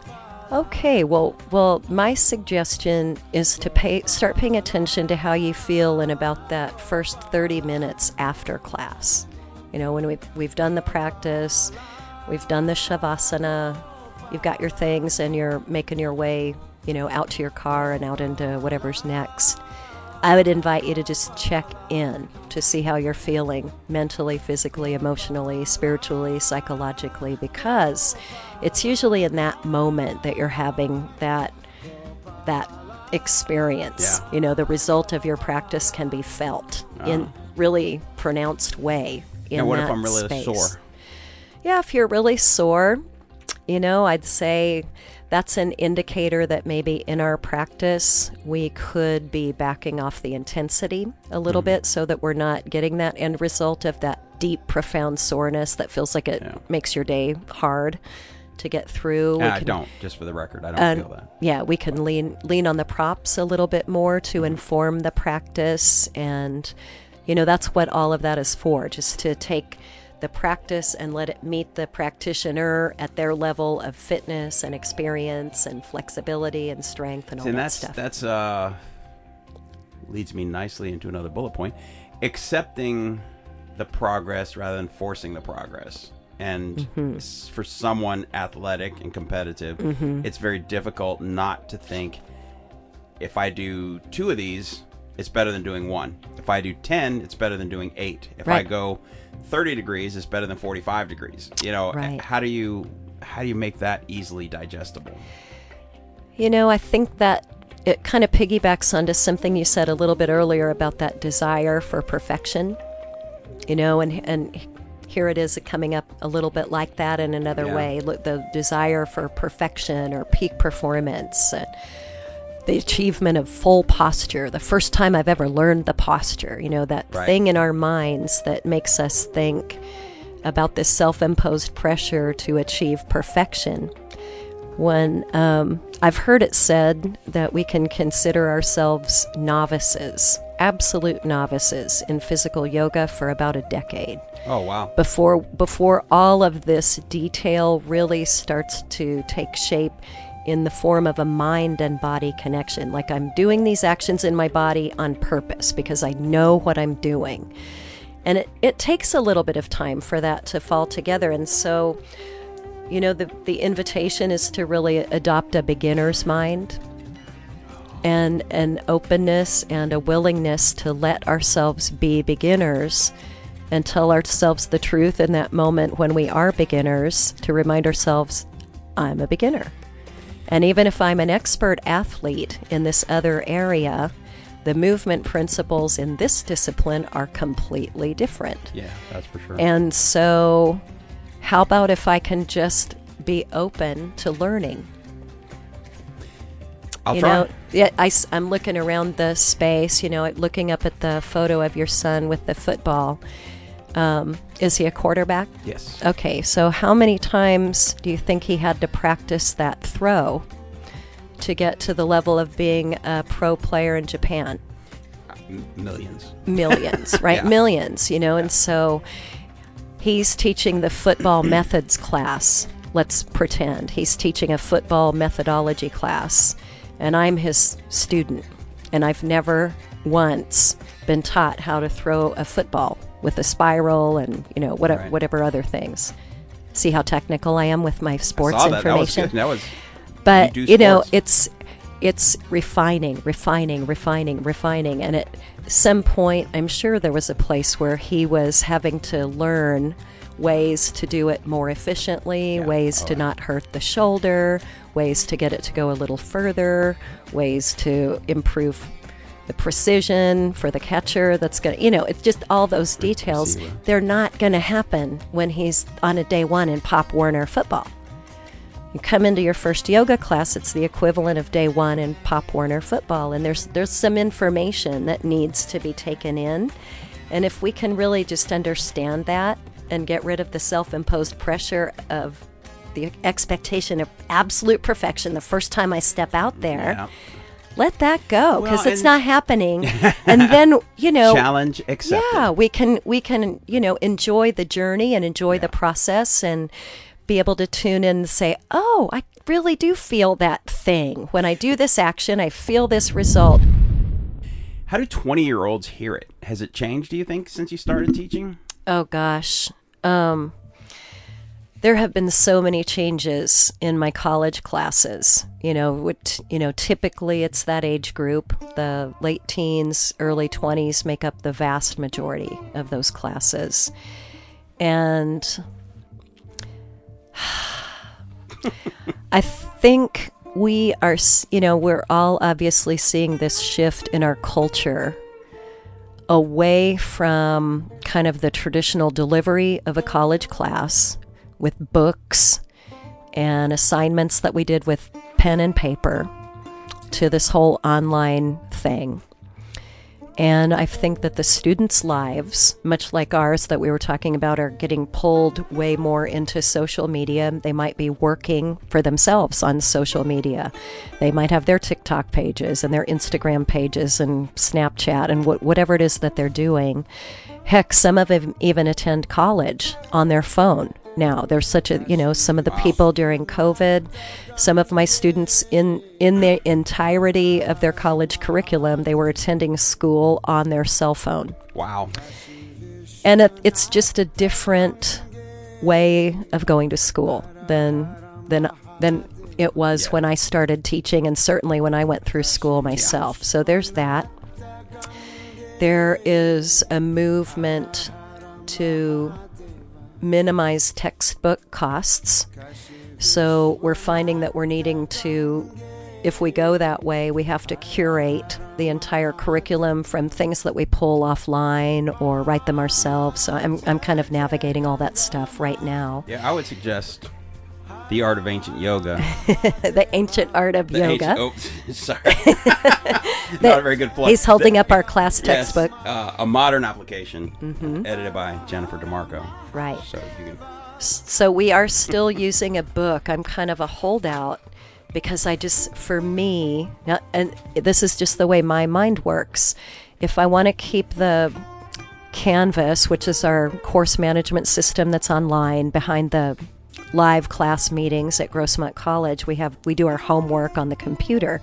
Okay, well, well, my suggestion is to pay start paying attention to how you feel in about that first 30 minutes after class. You know, when we've we've done the practice, we've done the shavasana, you've got your things and you're making your way, you know, out to your car and out into whatever's next. I would invite you to just check in to see how you're feeling mentally, physically, emotionally, spiritually, psychologically, because it's usually in that moment that you're having that that experience. Yeah. You know, the result of your practice can be felt uh-huh. in really pronounced way. In now what if i'm really space. sore Yeah, if you're really sore, you know, I'd say that's an indicator that maybe in our practice we could be backing off the intensity a little Mm-hmm. bit so that we're not getting that end result of that deep, profound soreness that feels like it Yeah. makes your day hard to get through. Ah, i don't just for the record i don't feel that yeah, we can lean lean on the props a little bit more to inform the practice, and you know that's what all of that is for, just to take the practice and let it meet the practitioner at their level of fitness and experience and flexibility and strength and all and that that's stuff. that's uh leads me nicely into another bullet point accepting the progress rather than forcing the progress and Mm-hmm. for someone athletic and competitive Mm-hmm. it's very difficult not to think if i do two of these it's better than doing one if i do 10 it's better than doing 8 if i go 30 degrees it's better than 45 degrees you know eh, Right. how do you how do you make that easily digestible You know, I think that it kind of piggybacks onto something you said a little bit earlier about that desire for perfection. You know, and and here it is coming up a little bit like that in another Yeah. way. The desire for perfection or peak performance. And, the achievement of full posture, the first time I've ever learned the posture, you know, that Right. thing in our minds that makes us think about this self imposed pressure to achieve perfection. When um, I've heard it said that we can consider ourselves novices, absolute novices in physical yoga for about a decade. Oh wow. Before before all of this detail really starts to take shape in the form of a mind and body connection. Like i'm doing these actions in my body on purpose because i know what i'm doing. And it, it takes a little bit of time for that to fall together. And so you know the, the invitation is to really adopt a beginner's mind and an openness and a willingness to let ourselves be beginners and tell ourselves the truth in that moment when we are beginners to remind ourselves, I'm a beginner. And even if I'm an expert athlete in this other area, the movement principles in this discipline are completely different. yeah that's for sure And so, how about if I can just be open to learning? i'll you try know, yeah, I, am looking around the space, you know, looking up at the photo of your son with the football. Um, is he a quarterback? yes Okay, so how many times do you think he had to practice that throw to get to the level of being a pro player in Japan? Millions Millions, right? Yeah. Millions, you know, and so he's teaching the football methods class. Let's pretend he's teaching a football methodology class, and I'm his student, and I've never once been taught how to throw a football with a spiral and you know whatever Right. whatever other things. See how technical I am with my sports that. Information. That was but You you, know it's it's refining refining refining refining and at some point i'm sure there was a place where he was having to learn ways to do it more efficiently ways Oh, to not hurt the shoulder ways to get it to go a little further ways to improve the precision for the catcher that's going to you know it's just all those details they're not going to happen when he's on a day one in pop warner football. You come into your first yoga class, it's the equivalent of day one in Pop Warner football, and there's there's some information that needs to be taken in, and if we can really just understand that and get rid of the self-imposed pressure of the expectation of absolute perfection the first time I step out there, yeah. Let that go because Well, it's not happening, and then you know challenge accepted. yeah, we can we can you know enjoy the journey and enjoy the process and be able to tune in and say, "Oh, I really do feel that thing. When I do this action, I feel this result." How do 20 year olds hear it? Has it changed, do you think, since you started teaching? Oh gosh. Um there have been so many changes in my college classes. You know, what you know, typically it's that age group. The late teens, early 20s make up the vast majority of those classes. And I think we are, you know, we're all obviously seeing this shift in our culture away from kind of the traditional delivery of a college class with books and assignments that we did with pen and paper to this whole online thing. And I think that the students' lives, much like ours that we were talking about, are getting pulled way more into social media. They might be working for themselves on social media. They might have their TikTok pages and their Instagram pages and Snapchat and wh- whatever it is that they're doing. Heck, some of them even attend college on their phone now. There's such a, you know, some of the people during COVID, some of my students in in the entirety of their college curriculum, they were attending school on their cell phone. Wow. And it, it's just a different way of going to school than than than it was when I started teaching and certainly when I went through school myself. So there's that. There is a movement to minimize textbook costs. So we're finding that we're needing to, if we go that way, we have to curate the entire curriculum from things that we pull offline or write them ourselves. So I'm, I'm kind of navigating all that stuff right now. Yeah, I would suggest the art of ancient yoga. the ancient art of The yoga. ancient- oh, sorry. Not a very good plug. He's holding The- up our class yes, textbook. uh, a modern application edited by Jennifer DeMarco. Right. So you can. So we are still using a book. I'm kind of a holdout because I just, for me, now- and this is just the way my mind works. If I want to keep the Canvas, which is our course management system that's online behind the live class meetings at Grossmont College, we have we do our homework on the computer.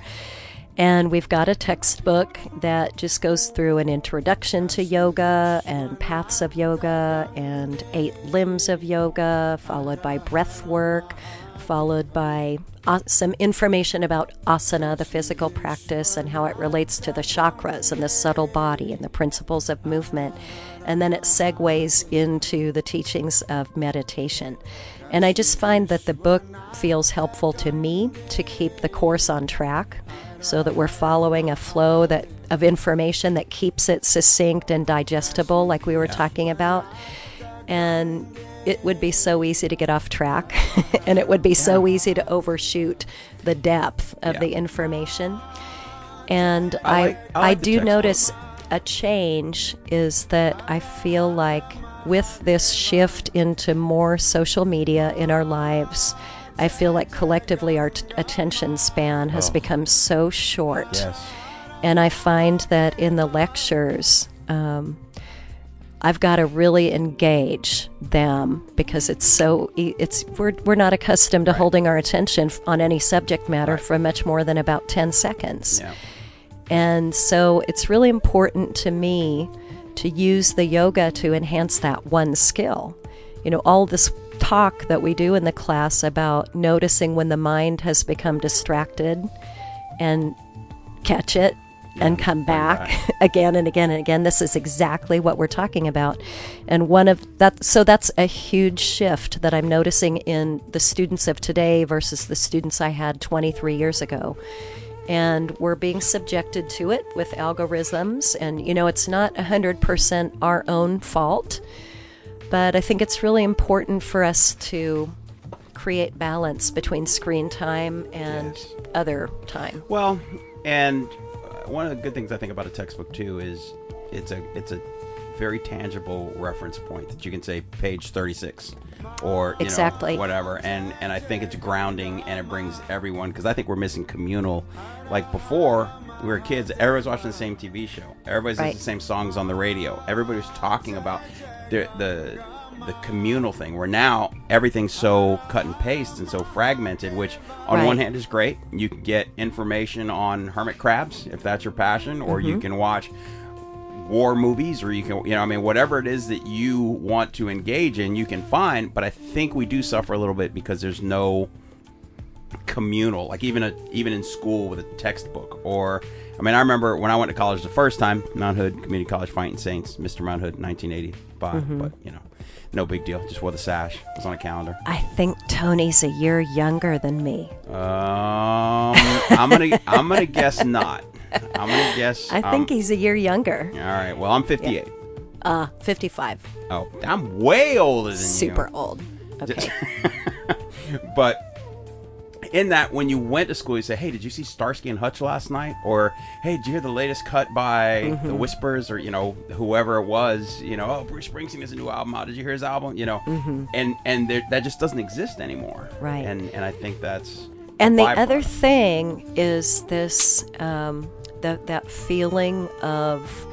And we've got a textbook that just goes through an introduction to yoga and paths of yoga and eight limbs of yoga, followed by breath work, followed by uh, some information about asana, the physical practice, and how it relates to the chakras and the subtle body and the principles of movement. And then it segues into the teachings of meditation. And I just find that the book feels helpful to me to keep the course on track so that we're following a flow that of information that keeps it succinct and digestible like we were talking about. And it would be so easy to get off track and it would be so easy to overshoot the depth of Yeah. the information. And I I like- I I, like the do notice a change is that I feel like with this shift into more social media in our lives, I feel like collectively our t- attention span has become so short. Yes. And I find that in the lectures, um, I've got to really engage them because it's so it's we're we're not accustomed to holding our attention on any subject matter for much more than about 10 seconds. Yeah. And so it's really important to me to use the yoga to enhance that one skill. You know, all this talk that we do in the class about noticing when the mind has become distracted and catch it and come back again and again and again. This is exactly what we're talking about. And one of that, so that's a huge shift that I'm noticing in the students of today versus the students I had 23 years ago. And we're being subjected to it with algorithms. And, you know, it's not 100% our own fault, but I think it's really important for us to create balance between screen time and Yes. other time. Well, and uh, one of the good things I think about a textbook too is it's a it's a very tangible reference point that you can say page 36 or you Exactly. know, whatever and and I think it's grounding and it brings everyone because I think we're missing communal like before we were kids everybody's watching the same TV show everybody's Right. the same songs on the radio everybody was talking about the the the communal thing where now everything's so cut and paste and so fragmented which on Right. one hand is great you can get information on hermit crabs if that's your passion or you mm-hmm. can watch war movies or you can you know i mean whatever it is that you want to engage in you can find but i think we do suffer a little bit because there's no communal like even a even in school with a textbook or i mean i remember when i went to college the first time mount hood community college fighting saints mr mount hood 1985 but you know no big deal just wore the sash it was on a calendar. I think Tony's a year younger than me. um i'm gonna i'm gonna guess not i'm gonna guess I think um, he's a year younger. all right well i'm 58 Uh, 55. oh i'm way older than you Super old. Okay. but in that when you went to school you say hey did you see starsky and hutch last night or hey did you hear the latest cut by Mm-hmm. the whispers or you know whoever it was you know oh bruce springsteen has a new album out did you hear his album you know and and there, that just doesn't exist anymore Mm-hmm. Right. and and i think that's And the other thing is this um, that that feeling of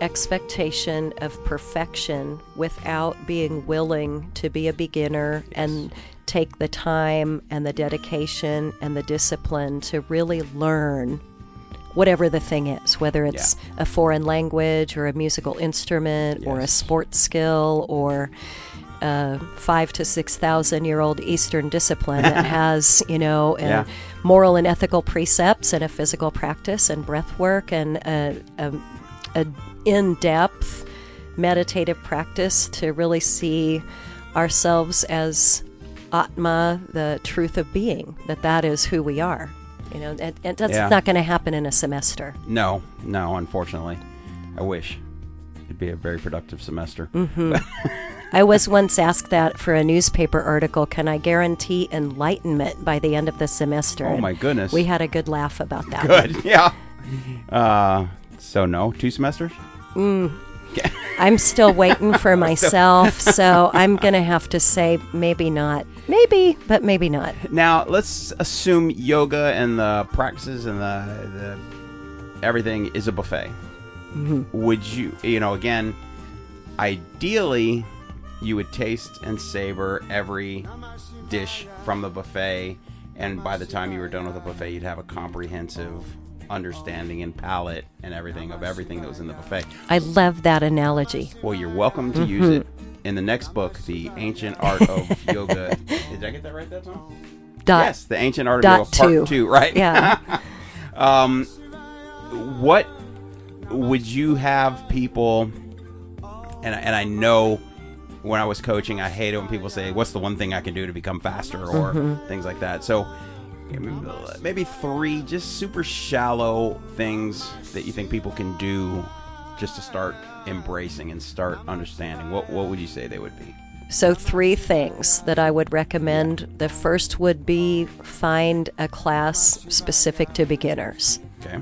expectation of perfection without being willing to be a beginner and take the time and the dedication and the discipline to really learn whatever the thing is, whether it's a foreign language or a musical instrument or a Yes. sports skill or a five to six thousand year old Eastern discipline that has, you know, and Yeah. moral and ethical precepts and a physical practice and breath work and a, a, a in depth meditative practice to really see ourselves as Atma, the truth of being, that that is who we are. You know, and, and that's Yeah. not going to happen in a semester. No, no, unfortunately. I wish. It'd be a very productive semester. Mm-hmm. I was once asked that for a newspaper article. Can I guarantee enlightenment by the end of the semester? Oh my goodness. We had a good laugh about that. one. Good. Yeah. Uh, so no, two semesters? I'm still waiting for myself, so I'm going to have to say maybe not. Maybe, but maybe not. Now let's assume yoga and the practices and the, the everything is a buffet. Would you, you know, again, ideally, you would taste and savor every dish from the buffet, and by the time you were done with the buffet, you'd have a comprehensive understanding and palate and everything of everything that was in the buffet. I love that analogy. Well, you're welcome to use it in the next book, The Ancient Art of Yoga. Did I get that right? That song? Dot. yes, The Ancient Art of Yoga, Part two. Two, right? Yeah. um, what would you have people? And and I know when I was coaching, I hate it when people say, "What's the one thing I can do to become faster?" or Mm-hmm. things like that. So. Maybe three just super shallow things that you think people can do just to start embracing and start understanding. What what would you say they would be? So, three things that I would recommend. The first would be find a class specific to beginners Okay.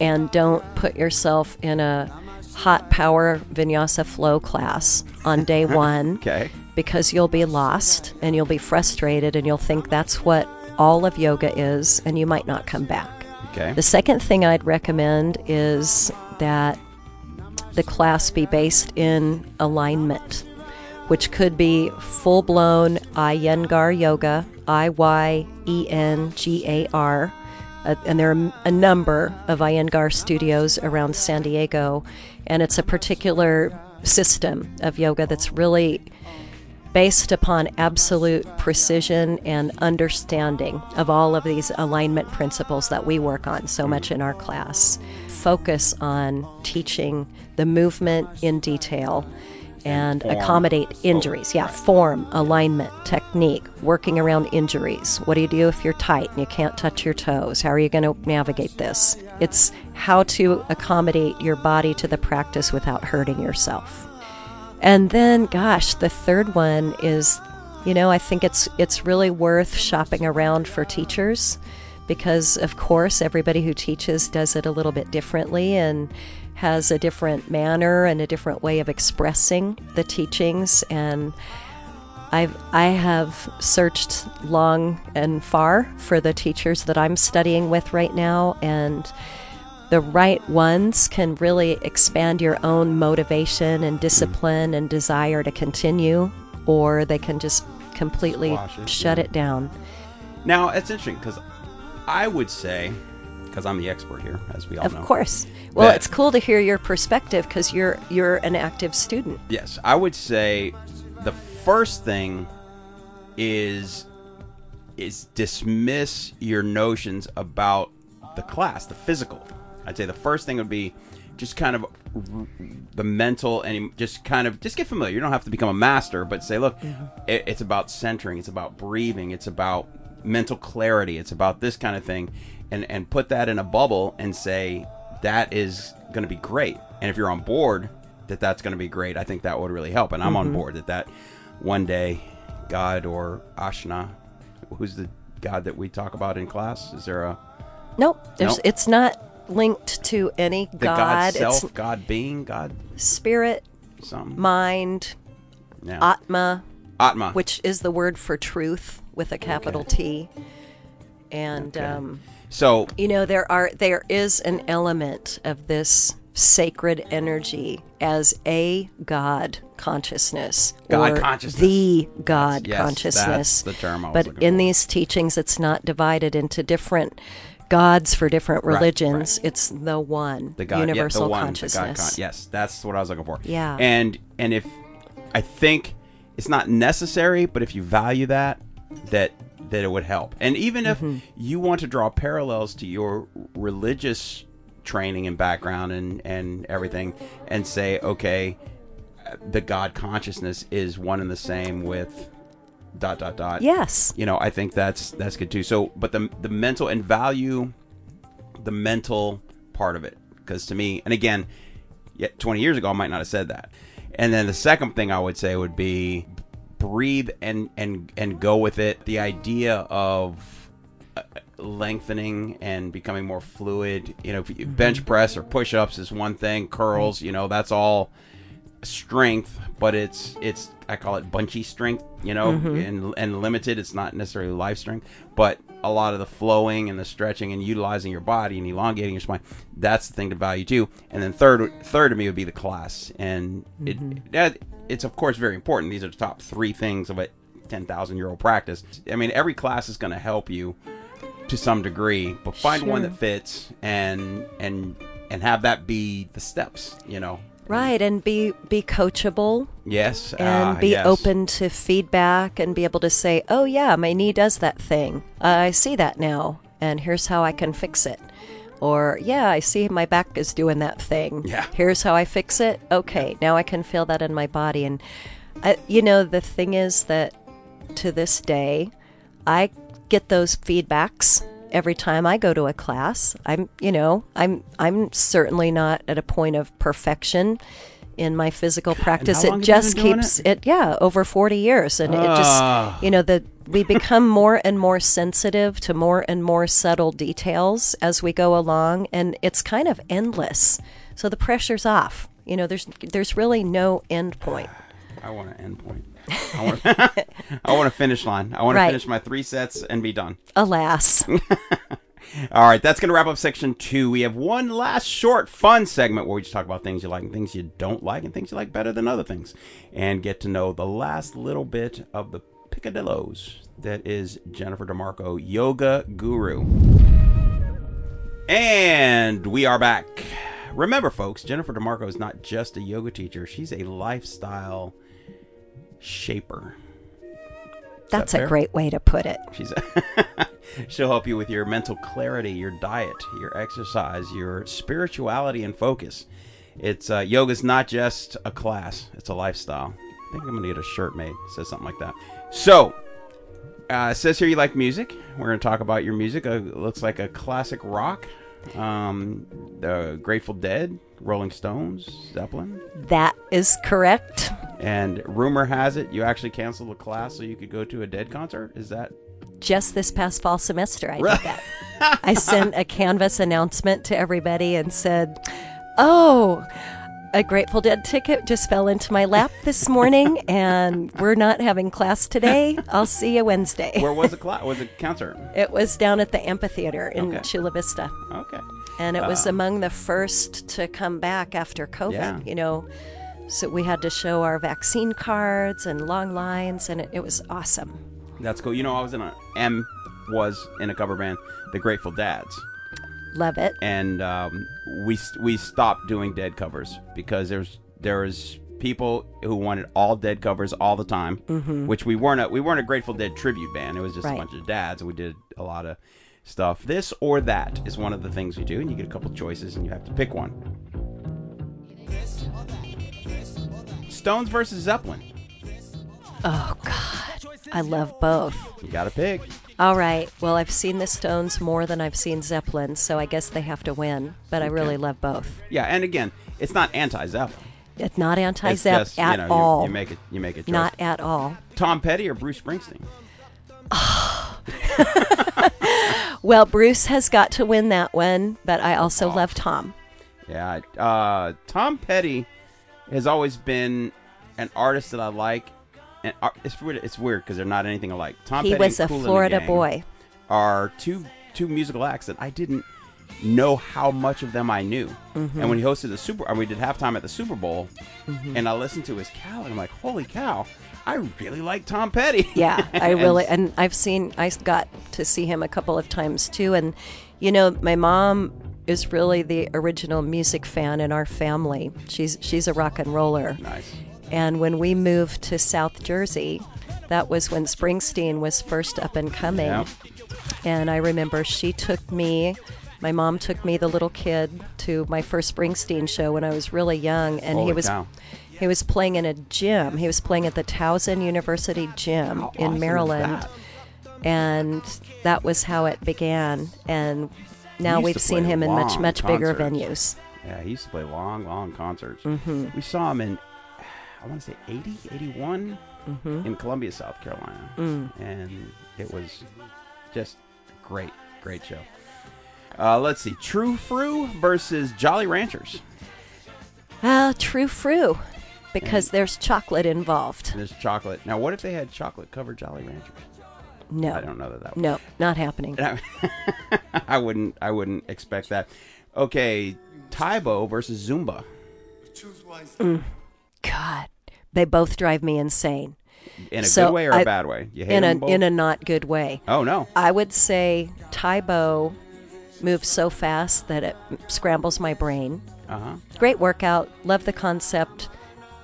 and don't put yourself in a hot power vinyasa flow class on day one Okay. because you'll be lost and you'll be frustrated and you'll think that's what all of yoga is and you might not come back. Okay. The second thing I'd recommend is that the class be based in alignment, which could be full blown Iyengar yoga, I Y E N G A R. Uh, and there are a number of Iyengar studios around San Diego, and it's a particular system of yoga that's really based upon absolute precision and understanding of all of these alignment principles that we work on so much in our class. Focus on teaching the movement in detail and accommodate injuries. Yeah, form, alignment, technique, working around injuries. What do you do if you're tight and you can't touch your toes? How are you going to navigate this? It's how to accommodate your body to the practice without hurting yourself. And then, gosh, the third one is, you know, I think it's it's really worth shopping around for teachers because, of course, everybody who teaches does it a little bit differently and has a different manner and a different way of expressing the teachings. And I've I have searched long and far for the teachers that I'm studying with right now, and the right ones can really expand your own motivation and discipline and desire to continue, or they can just completely it, shut yeah. it down. Now it's interesting because I would say, because I'm the expert here, as we all Of know. Of course. Well, it's cool to hear your perspective because you're you're an active student. Yes, I would say the first thing is is dismiss your notions about the class, the physical. I'd say the first thing would be just kind of the mental and just kind of just get familiar. You don't have to become a master, but say, look, it, it's about centering, it's about breathing, it's about mental clarity, it's about this kind of thing, and and put that in a bubble and say that is going to be great. And if you're on board that that's going to be great, I think that would really help. And I'm on board that that one day, God or Ashna, who's the God that we talk about in class? Is there a Nope, there's, Nope. it's not linked to any the God, god. self, It's God being, God spirit, something? mind, yeah. atma, Atma. which is the word for truth with a capital T. And Okay. um, so you know there are there is an element of this sacred energy as a God consciousness God or consciousness. the God yes, consciousness. that's the term I was but in for. these teachings, it's not divided into different gods for different Right, religions. It's the one the God, universal yeah, the one, consciousness. The God con- yes, that's what I was looking for. Yeah. and and if I think it's not necessary, but if you value that, that that it would help. And even if Mm-hmm. you want to draw parallels to your religious training and background and and everything, and say, okay, the God consciousness is one and the same with dot dot dot. Yes. you know i think that's that's good too so but the the mental and value the mental part of it because to me and again yeah, 20 years ago i might not have said that and then the second thing i would say would be breathe and and and go with it the idea of uh, lengthening and becoming more fluid you know if you mm-hmm. bench press or push-ups is one thing curls you know that's all strength, but it's it's I call it bunchy strength, you know, mm-hmm. and and limited. It's not necessarily life strength, but a lot of the flowing and the stretching and utilizing your body and elongating your spine. That's the thing to value too. And then third third to me would be the class, and it mm-hmm. that it's of course very important. These are the top three things of a ten thousand year old practice. I mean, every class is going to help you to some degree, but find one that fits and and and have that be the steps, you know. Right, and be be coachable Yes, and ah, be yes. open to feedback and be able to say, "Oh yeah, my knee does that thing. I see that now, and here's how I can fix it." Or, "Yeah, I see my back is doing that thing. Yeah. Here's how I fix it. Okay, now I can feel that in my body." And I, you know, the thing is that to this day, I get those feedbacks every time I go to a class. I'm, you know, I'm I'm certainly not at a point of perfection in my physical practice. It just keeps it? it yeah, over 40 years and it Ah. just you know, the we become more and more sensitive to more and more subtle details as we go along and it's kind of endless. So the pressure's off. You know, there's there's really no end point. I want an end point. I want, I want a finish line. I want Right. to finish my three sets and be done. Alas. All right, that's going to wrap up section two. We have one last short, fun segment where we just talk about things you like and things you don't like and things you like better than other things and get to know the last little bit of the picadillos that is Jennifer DeMarco, yoga guru. And we are back. Remember, folks, Jennifer DeMarco is not just a yoga teacher, she's a lifestyle shaper. That's fair? a great way to put it. She's she'll help you with your mental clarity, your diet, your exercise, your spirituality and focus. It's uh, yoga's not just a class; it's a lifestyle. I think I'm gonna get a shirt made. Says something like that. So, uh, says here you like music. We're gonna talk about your music. Uh, looks like a classic rock. Um, the Grateful Dead, Rolling Stones, Zeppelin. That is correct. And rumor has it you actually canceled a class so you could go to a Dead concert. Is that Just this past fall semester, I did that. I sent a Canvas announcement to everybody and said, Oh, a Grateful Dead ticket just fell into my lap this morning, and we're not having class today. I'll see you Wednesday. where was the class? Was it concert? It was down at the amphitheater in Okay. Chula Vista. Okay. And it was uh, among the first to come back after COVID, Yeah. you know. So we had to show our vaccine cards and long lines, and it, it was awesome. That's cool. You know, I was in a M was in a cover band, the Grateful Dads, Love it. and um, we we stopped doing Dead covers because there's there was people who wanted all Dead covers all the time, which we weren't. A, we weren't a Grateful Dead tribute band. It was just Right. a bunch of dads, and we did a lot of stuff. This or that is one of the things we do, and you get a couple choices, and you have to pick one. Stones versus Zeppelin. Oh, God. I love both. You got to pick. All right. Well, I've seen the Stones more than I've seen Zeppelin, so I guess they have to win. But I really love both. Yeah, and again, it's not anti-Zeppelin. It's not It's anti-Zepp just, at you know, all. You, make it. You make it. not at all. Tom Petty or Bruce Springsteen. Well, Bruce has got to win that one, but I also love Tom. Yeah, uh, Tom Petty has always been an artist that I like, and ar- it's weird. It's weird because they're not anything alike. Tom He Petty was a and Kool and the Florida boy. Are two two musical acts that I didn't know how much of them I knew. Mm-hmm. And when he hosted the Super, and we did halftime at the Super Bowl, and I listened to his cow, and I'm like, holy cow, I really like Tom Petty. Yeah, I really and I've seen I got to see him a couple of times too and you know, my mom is really the original music fan in our family. She's she's a rock and roller. Nice. And when we moved to South Jersey, that was when Springsteen was first up and coming. Yeah. And I remember she took me, my mom took me, the little kid, to my first Springsteen show when I was really young, and he was cow. he was playing in a gym. He was playing at the Towson University gym How in awesome Maryland, that? and that was how it began. And now we've seen him in much much bigger venues. Yeah, he used to play long, long concerts. Mm-hmm. We saw him in, I want to say 80, 81 Mm-hmm. in Columbia, South Carolina. Mm. And it was just great, great show. Uh, let's see. TruFru versus Jolly Ranchers. Ah, TruFru, because there's chocolate involved. There's chocolate. Now, what if they had chocolate covered Jolly Ranchers? No, I don't know that that would no, not happening. I wouldn't. I wouldn't expect that. Okay, Tae Bo versus Zumba. God, they both drive me insane. In a So good way or a I- bad way? You hate in a them both? in a not good way. oh no. I would say Tae Bo moves so fast that it scrambles my brain. Uh huh. Great workout, love the concept.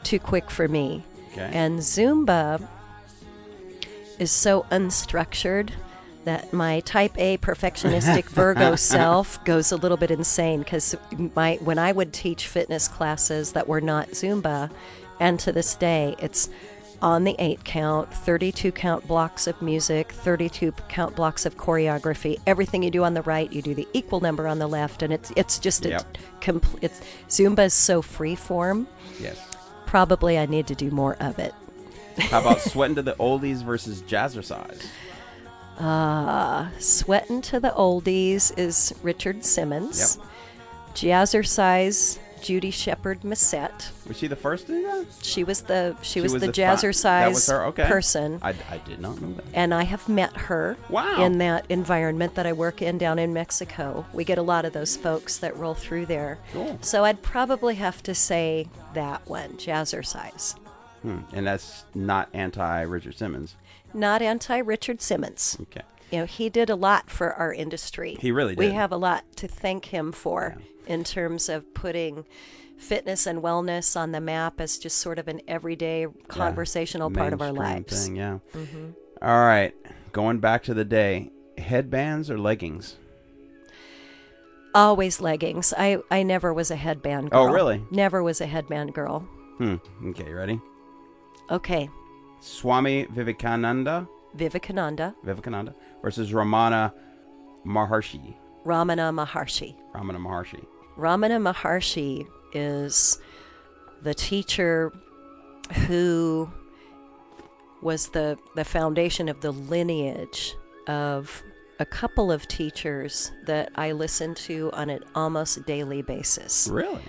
Too quick for me. Okay. And Zumba is so unstructured that my type A perfectionistic Virgo self goes a little bit insane because my when I would teach fitness classes that were not Zumba, and to this day it's on the eight count, 32 count blocks of music, 32 count blocks of choreography. Everything you do on the right, you do the equal number on the left, and it's it's just Yep. complete. It's Zumba is so free form. Yes. Probably I need to do more of it. How about sweating to the oldies versus jazzercise? Sweatin' to the Oldies is Richard Simmons. Yep. Jazzercise, Judi Sheppard Missett. Was she the first to do that? She was the she, was, the, fi- jazzercise was her. Okay. person. I, I did not know that. and I have met her Wow. in that environment that I work in down in Mexico. We get a lot of those folks that roll through there. Cool. So I'd probably have to say that one, Jazzercise. Hmm. And that's not anti Richard Simmons. Not anti Richard Simmons. Okay. You know, he did a lot for our industry. He really did. We have a lot to thank him for in terms of putting fitness and wellness on the map as just sort of an everyday conversational part of our lives. Thing, yeah. Mm-hmm. All right. Going back to the day, headbands or leggings? Always leggings. I, I never was a headband girl. Oh, really? Never was a headband girl. Hmm. Okay. You ready? Okay. Swami Vivekananda, Vivekananda, Vivekananda versus Ramana Maharshi. Ramana Maharshi. Ramana Maharshi. Ramana Maharshi is the teacher who was the, the foundation of the lineage of a couple of teachers that I listen to on an almost daily basis. Really?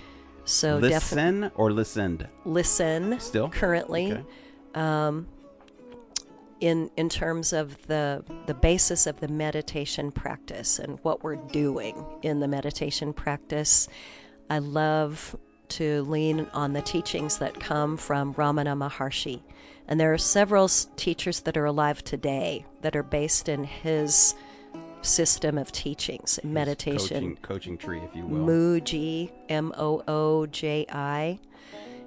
So Listen or listened? listen Still? currently Okay. Um, in in terms of the the basis of the meditation practice and what we're doing in the meditation practice. I love to lean on the teachings that come from Ramana Maharshi. And there are several teachers that are alive today that are based in his system of teachings and meditation. Coaching, coaching tree, if you will. Mooji, M O O J I,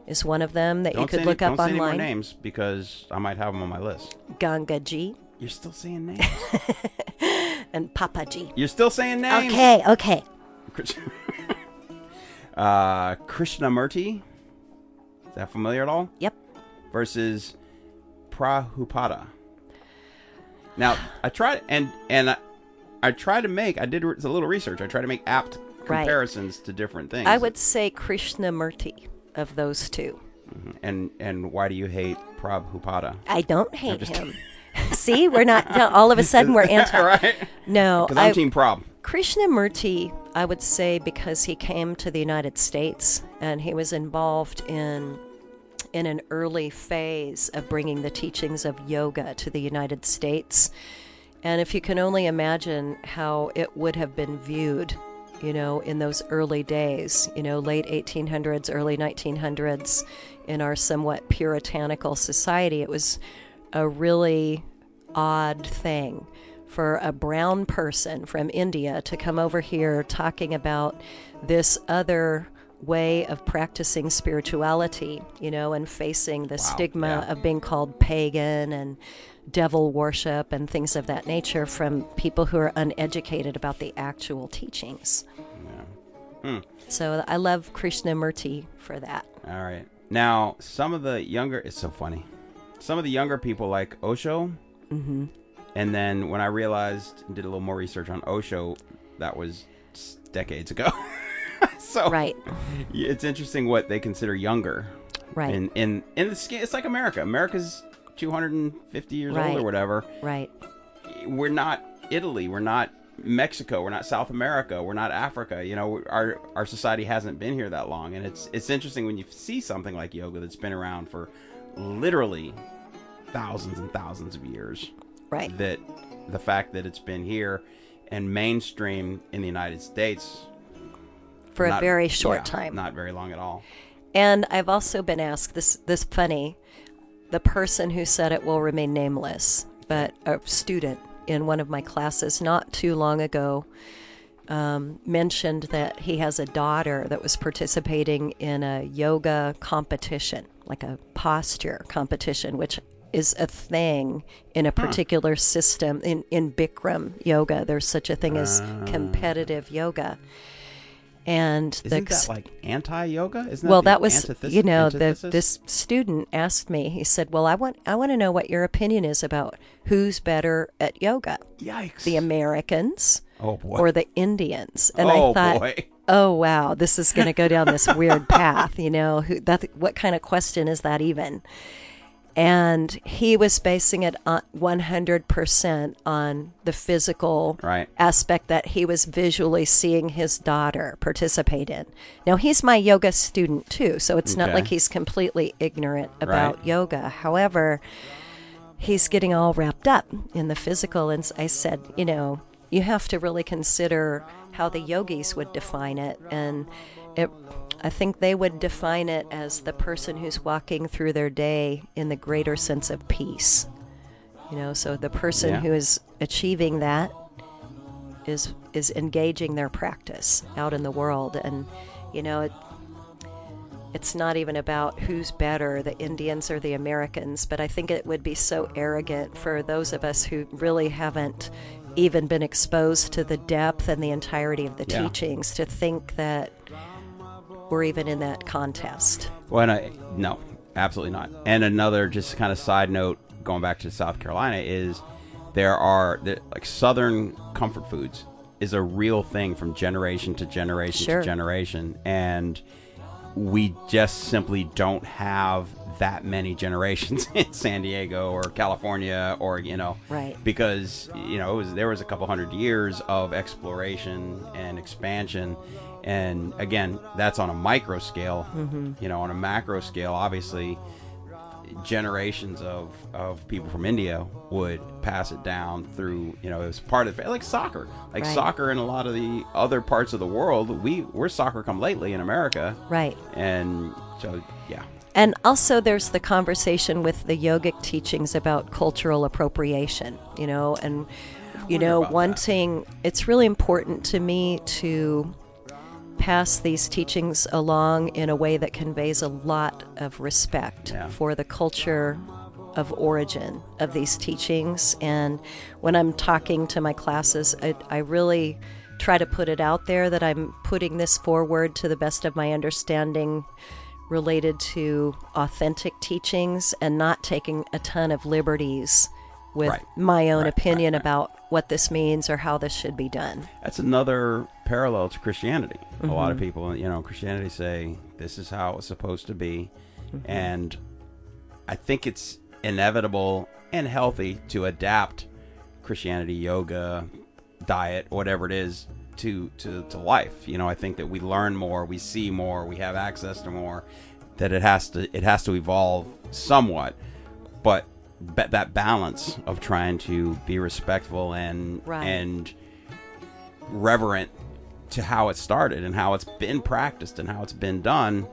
is one of them that Don't you could look any, up don't say any more online. names because I might have them on my list. Gangaji You're still saying names. and Papa Papaji. You're still saying names. Okay, okay. Uh, Krishnamurti. Is that familiar at all? Yep. Versus Prabhupada. Now I tried and and I, I tried to make I did a little research. I tried to make apt Right. comparisons to different things. I would say Krishnamurti of those two. Mm-hmm. And and why do you hate Prabhupada? I don't hate him. See, we're not. no, all of a sudden, we're anti. right? No, Because I'm I, Team Prob. Krishnamurti, I would say, because he came to the United States and he was involved in in an early phase of bringing the teachings of yoga to the United States. And if you can only imagine how it would have been viewed you know, in those early days, you know, late 1800s, early 1900s, in our somewhat puritanical society. It was a really odd thing for a brown person from India to come over here talking about this other way of practicing spirituality, you know, and facing the stigma yeah. of being called pagan and devil worship and things of that nature from people who are uneducated about the actual teachings. Yeah. So I love Krishnamurti for that. All right. Now, some of the younger, it's so funny. Some of the younger people like Osho. Mm-hmm. And then when I realized, and did a little more research on Osho, that was decades ago. so Right. it's interesting what they consider younger. Right. In in in the skin, it's like America. America's 250 years old or whatever. Right. We're not Italy. We're not Mexico. We're not South America. We're not Africa. You know, our our society hasn't been here that long, and it's it's interesting when you see something like yoga that's been around for literally thousands and thousands of years. Right. That the fact that it's been here and mainstream in the United States For a very short yeah, time. not very long at all. And I've also been asked this this funny, the person who said it will remain nameless, but a student in one of my classes not too long ago um, mentioned that he has a daughter that was participating in a yoga competition, like a posture competition, which is a thing in a particular system in, in Bikram yoga. There's such a thing as competitive yoga. And the Isn't that like anti-yoga? Isn't well, the that was you know the, this student asked me. He said, "Well, I want I want to know what your opinion is about who's better at yoga, Yikes! the Americans oh boy! or the Indians." And oh I thought, boy! "Oh wow, this is going to go down this weird path." You know, who that what kind of question is that even? And he was basing it on 100% on the physical Right. aspect that he was visually seeing his daughter participate in. Now, he's my yoga student too, so it's not like he's completely ignorant about Right. yoga. However, he's getting all wrapped up in the physical. And I said, you know, you have to really consider how the yogis would define it. And it, I think they would define it as the person who's walking through their day in the greater sense of peace. You know, so the person Yeah. who is achieving that is is engaging their practice out in the world and you know it it's not even about who's better, the Indians or the Americans, but I think it would be so arrogant for those of us who really haven't even been exposed to the depth and the entirety of the Yeah. teachings to think that we're even in that contest. Well, and I, no, absolutely not. And another just kind of side note, going back to South Carolina, is there are like Southern comfort foods is a real thing from generation to generation Sure. to generation, and we just simply don't have that many generations in San Diego or California or you know Right. because you know it was there was a couple hundred years of exploration and expansion and again that's on a micro scale mm-hmm. you know on a macro scale obviously generations of, of people from India would pass it down through you know it was part of like soccer like Right. soccer in a lot of the other parts of the world we we're soccer come lately in America Right. and so yeah And also, there's the conversation with the yogic teachings about cultural appropriation, you know, and, you know, about that. wanting, it's really important to me to pass these teachings along in a way that conveys a lot of respect Yeah. for the culture of origin of these teachings. And when I'm talking to my classes, I, I really try to put it out there that I'm putting this forward to the best of my understanding related to authentic teachings and not taking a ton of liberties with Right. my own Right, opinion right, about what this means or how this should be done. that's another parallel to Christianity. A lot Mm-hmm. of people, you know, Christianity say this is how it's supposed to be, Mm-hmm. and I think it's inevitable and healthy to adapt Christianity, yoga, diet, whatever it is, to to to life. You know, I think that we learn more, we see more, we have access to more. That it has to it has to evolve somewhat, but ba- that balance of trying to be respectful and Right. and reverent to how it started and how it's been practiced and how it's been done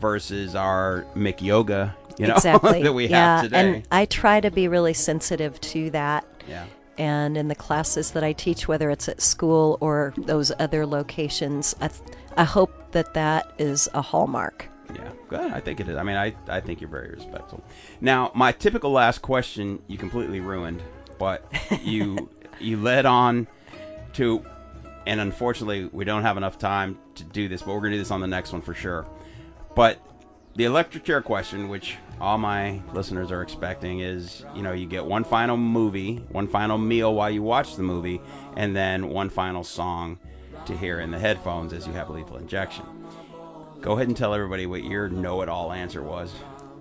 versus our Mick yoga, you know, exactly that we yeah have today. and i try to be really sensitive to that yeah. and in the classes that i teach whether it's at school or those other locations i, th- I hope that that is a hallmark Yeah, good. I think it is. I mean, I, I think you're very respectful. Now, my typical last question you completely ruined, but you you led on to, and unfortunately, we don't have enough time to do this, but we're gonna do this on the next one for sure. But the electric chair question, which all my listeners are expecting, is you know you get one final movie, one final meal while you watch the movie, and then one final song to hear in the headphones as you have lethal injection. Go ahead and tell everybody what your know-it-all answer was.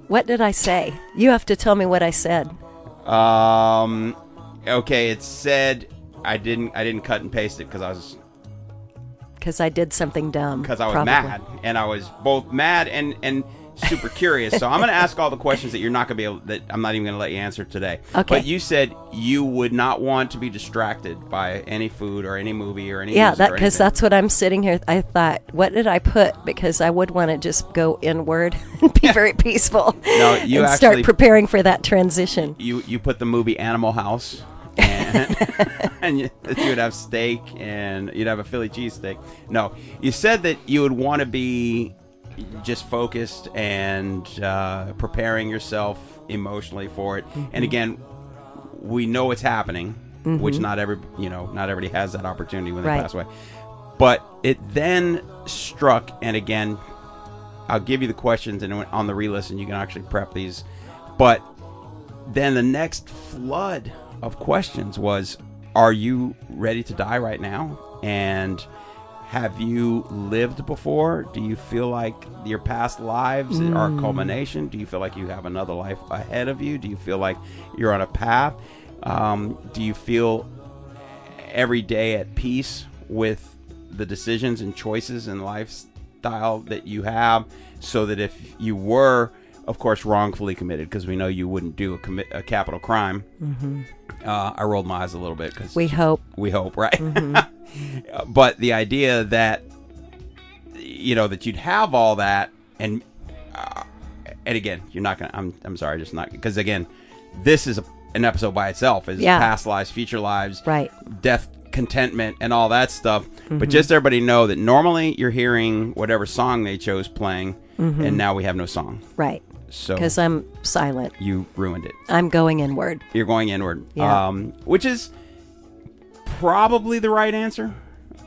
what did i say you have to tell me what i said Um, okay, it said I didn't I didn't cut and paste it because I was because i did something dumb because I was probably. mad and I was both mad and and super curious. So I'm going to ask all the questions that you're not going to be able that I'm not even going to let you answer today. Okay. But you said you would not want to be distracted by any food or any movie or any yeah that because that's what i'm sitting here i thought what did i put because i would want to just go inward and be very peaceful No, you and actually- start preparing for that transition you you put the movie Animal House, and, and you, you would have steak, and you'd have a Philly cheesesteak. No, you said that you would want to be just focused and uh, preparing yourself emotionally for it. And again, we know it's happening, which not every you know not everybody has that opportunity when they Right. pass away. But it then struck, and again, I'll give you the questions, and on the re-listen, you can actually prep these. But then the next flood of questions was Are you ready to die right now? And have you lived before? Do you feel like your past lives are a culmination? Do you feel like you have another life ahead of you? Do you feel like you're on a path? Um, do you feel every day at peace with the decisions and choices and lifestyle that you have so that if you were of course wrongfully committed because we know you wouldn't do a, commit, a capital crime uh, i rolled my eyes a little bit because we hope we hope right but the idea that you know that you'd have all that and uh, and again you're not gonna i'm, I'm sorry just not because again this is a, an episode by itself is Yeah. past lives future lives Right. death contentment and all that stuff. But just everybody know that normally you're hearing whatever song they chose playing and now we have no song. Right. So because i'm silent. You ruined it. I'm going inward. You're going inward. Yeah. um, which is probably the right answer.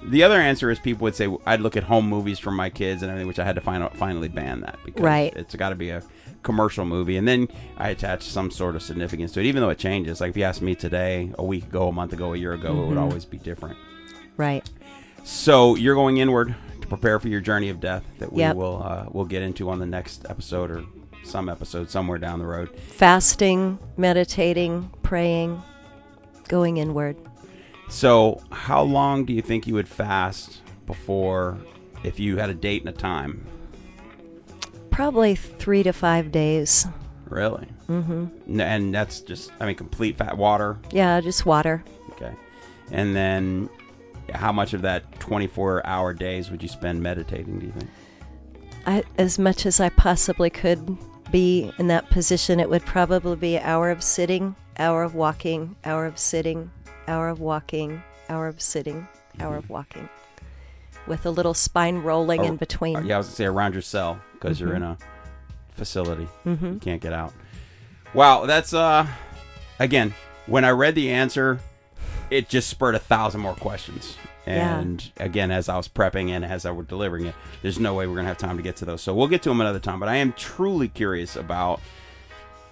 The other answer is people would say i'd look at home movies for my kids and everything which i had to fin- finally ban that because Right. it's got to be a commercial movie. And then i attach some sort of significance to it even though it changes. Like if you asked me today a week ago a month ago a year ago Mm-hmm. it would always be different. Right. So you're going inward to prepare for your journey of death that we Yep. will uh, we'll get into on the next episode or some episode somewhere down the road. Fasting meditating praying going inward So, how long do you think you would fast before, if you had a date and a time? probably three to five days Really? Mm-hmm. And that's just, I mean, complete fat water. yeah just water Okay. And then, how much of that 24 hour days would you spend meditating, do you think? I, as much as i possibly could be in that position it would probably be an hour of sitting hour of walking hour of sitting hour of walking hour of sitting hour of mm-hmm. walking with a little spine rolling Or- in between yeah, I was to say around your cell because you're mm-hmm. in a facility. Mm-hmm. You can't get out. Wow, that's, uh, again, when I read the answer, it just spurred a thousand more questions. Yeah. And again, as I was prepping and as I were delivering it, there's no way we're going to have time to get to those. So we'll get to them another time. But I am truly curious about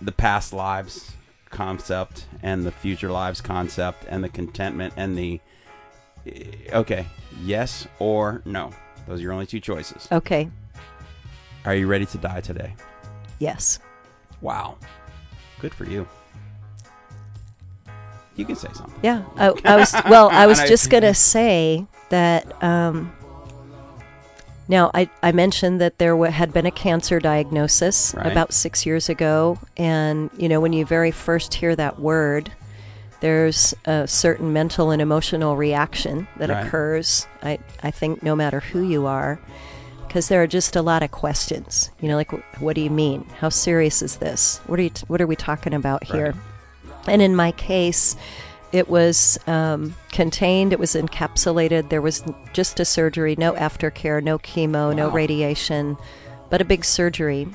the past lives concept and the future lives concept and the contentment and the. Okay, yes or no. Those are your only two choices. okay Are you ready to die today? yes Wow. Good for you. You can say something. Yeah, I, I was. Well, I was just gonna say that. Um, now, I, I mentioned that there had been a cancer diagnosis Right. about six years ago, and you know when you very first hear that word, there's a certain mental and emotional reaction that Right. occurs. I I think no matter who you are, because there are just a lot of questions. You know, like wh- what do you mean? How serious is this? What are you? T- what are we talking about here? And in my case, it was um, contained. It was encapsulated. There was just a surgery, no aftercare, no chemo, no radiation, but a big surgery.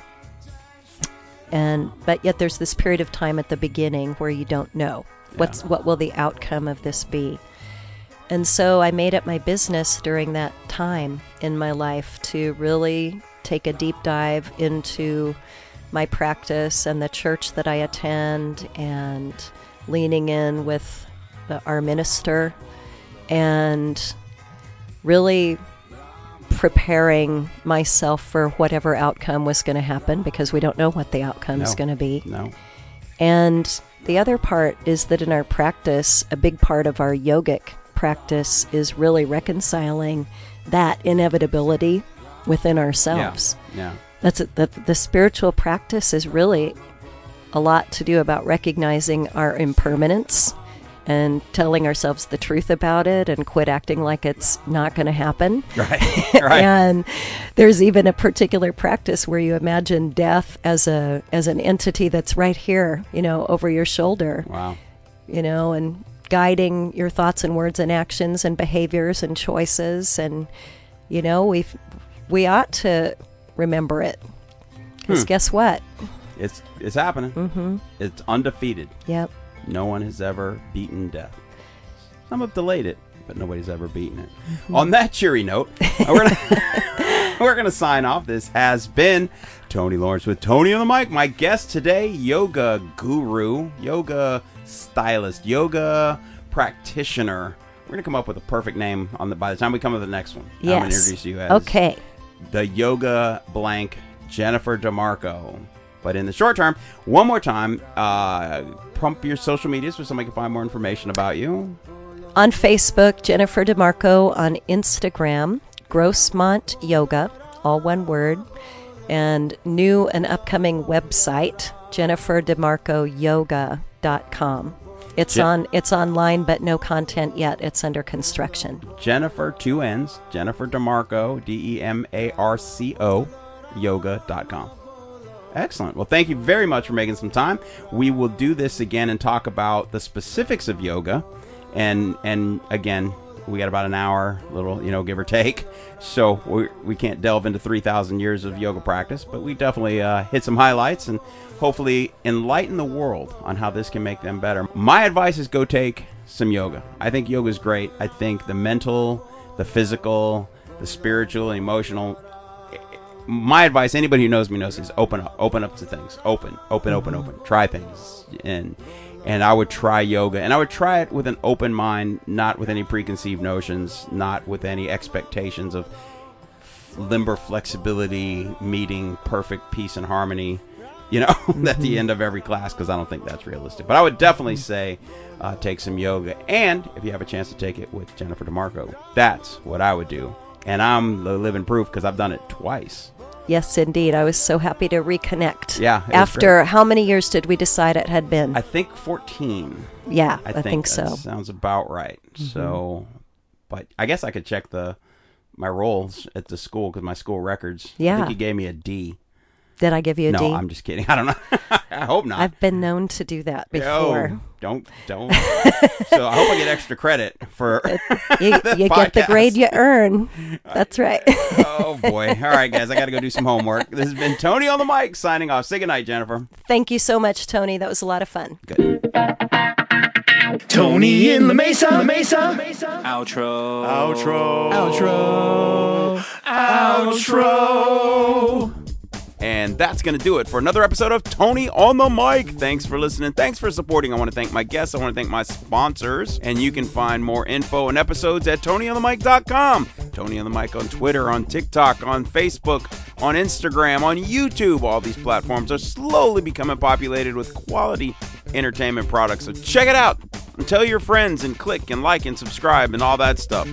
And but yet there's this period of time at the beginning where you don't know what's what will the outcome of this be. And so I made it my business during that time in my life to really take a deep dive into my practice and the church that I attend and leaning in with the, our minister and really preparing myself for whatever outcome was going to happen because we don't know what the outcome is No. going to be. No. And the other part is that in our practice, a big part of our yogic practice is really reconciling that inevitability within ourselves. Yeah. yeah. That's it. That the spiritual practice is really a lot to do about recognizing our impermanence and telling ourselves the truth about it and quit acting like it's not going to happen. Right. right. And there's even a particular practice where you imagine death as a as an entity that's right here, you know, over your shoulder, wow. you know, and guiding your thoughts and words and actions and behaviors and choices and you know, we we ought to remember it. Cuz guess what? It's it's happening. Mm-hmm. It's undefeated. Yep. No one has ever beaten death. Some have delayed it, but nobody's ever beaten it. On that cheery note, we're gonna we're gonna sign off. This has been Tony Lawrence with Tony on the mic. My guest today, yoga guru, yoga stylist, yoga practitioner. We're gonna come up with a perfect name on the by the time we come to the next one. Yes. I'm gonna introduce you as Okay. the yoga blank Jennifer DeMarco. But in the short term, one more time, uh, pump your social media so somebody can find more information about you. On Facebook, Jennifer DeMarco. On Instagram, Grossmont Yoga, all one word. And new and upcoming website, jenniferdemarcoyoga.com. It's on it's online but no content yet. It's under construction. Jennifer, two N's, Jennifer DeMarco, D E M A R C O, yoga.com. Excellent. Well, thank you very much for making some time. We will do this again and talk about the specifics of yoga. And and again, we got about an hour, little, you know, give or take. So we, we can't delve into 3,000 years of yoga practice, but we definitely uh, hit some highlights and hopefully enlighten the world on how this can make them better. My advice is go take some yoga. I think yoga is great. I think the mental, the physical, the spiritual, emotional my advice anybody who knows me knows is open up open up to things. Open open open mm-hmm. open. Try things. And and i would try yoga. And i would try it with an open mind not with any preconceived notions not with any expectations of limber flexibility meeting perfect peace and harmony you know at the mm-hmm. end of every class because i don't think that's realistic. But i would definitely mm-hmm. say uh, take some yoga. And if you have a chance to take it with jennifer demarco that's what i would do. And i'm the living proof because i've done it twice Yes, indeed. I was so happy to reconnect. Yeah, After how many years did we decide it had been? I think 14. yeah, I, I, think, so. Mm-hmm. Sounds about right. So, but I guess I could check the my rolls at the school because my school records. Yeah. I think he gave me a D. Did I give you a no, D? I'm just kidding. I don't know. I hope not. I've been known to do that before. don't don't. so I hope I get extra credit for. Uh, you, you get the grade you earn. That's uh, right. oh boy! All right, guys, I got to go do some homework. This has been Tony on the mic signing off. Say goodnight, Jennifer. Thank you so much, Tony. That was a lot of fun. Good. Tony in the Mesa, the Mesa. outro, Outro. Outro. Outro. Outro. And that's going to do it for another episode of Tony on the Mic. Thanks for listening. Thanks for supporting. I want to thank my guests. I want to thank my sponsors. And you can find more info and episodes at TonyOnTheMic.com. Tony on the Mic on Twitter, on TikTok, on Facebook, on Instagram, on YouTube. All these platforms are slowly becoming populated with quality entertainment products. So check it out and tell your friends and click and like and subscribe and all that stuff.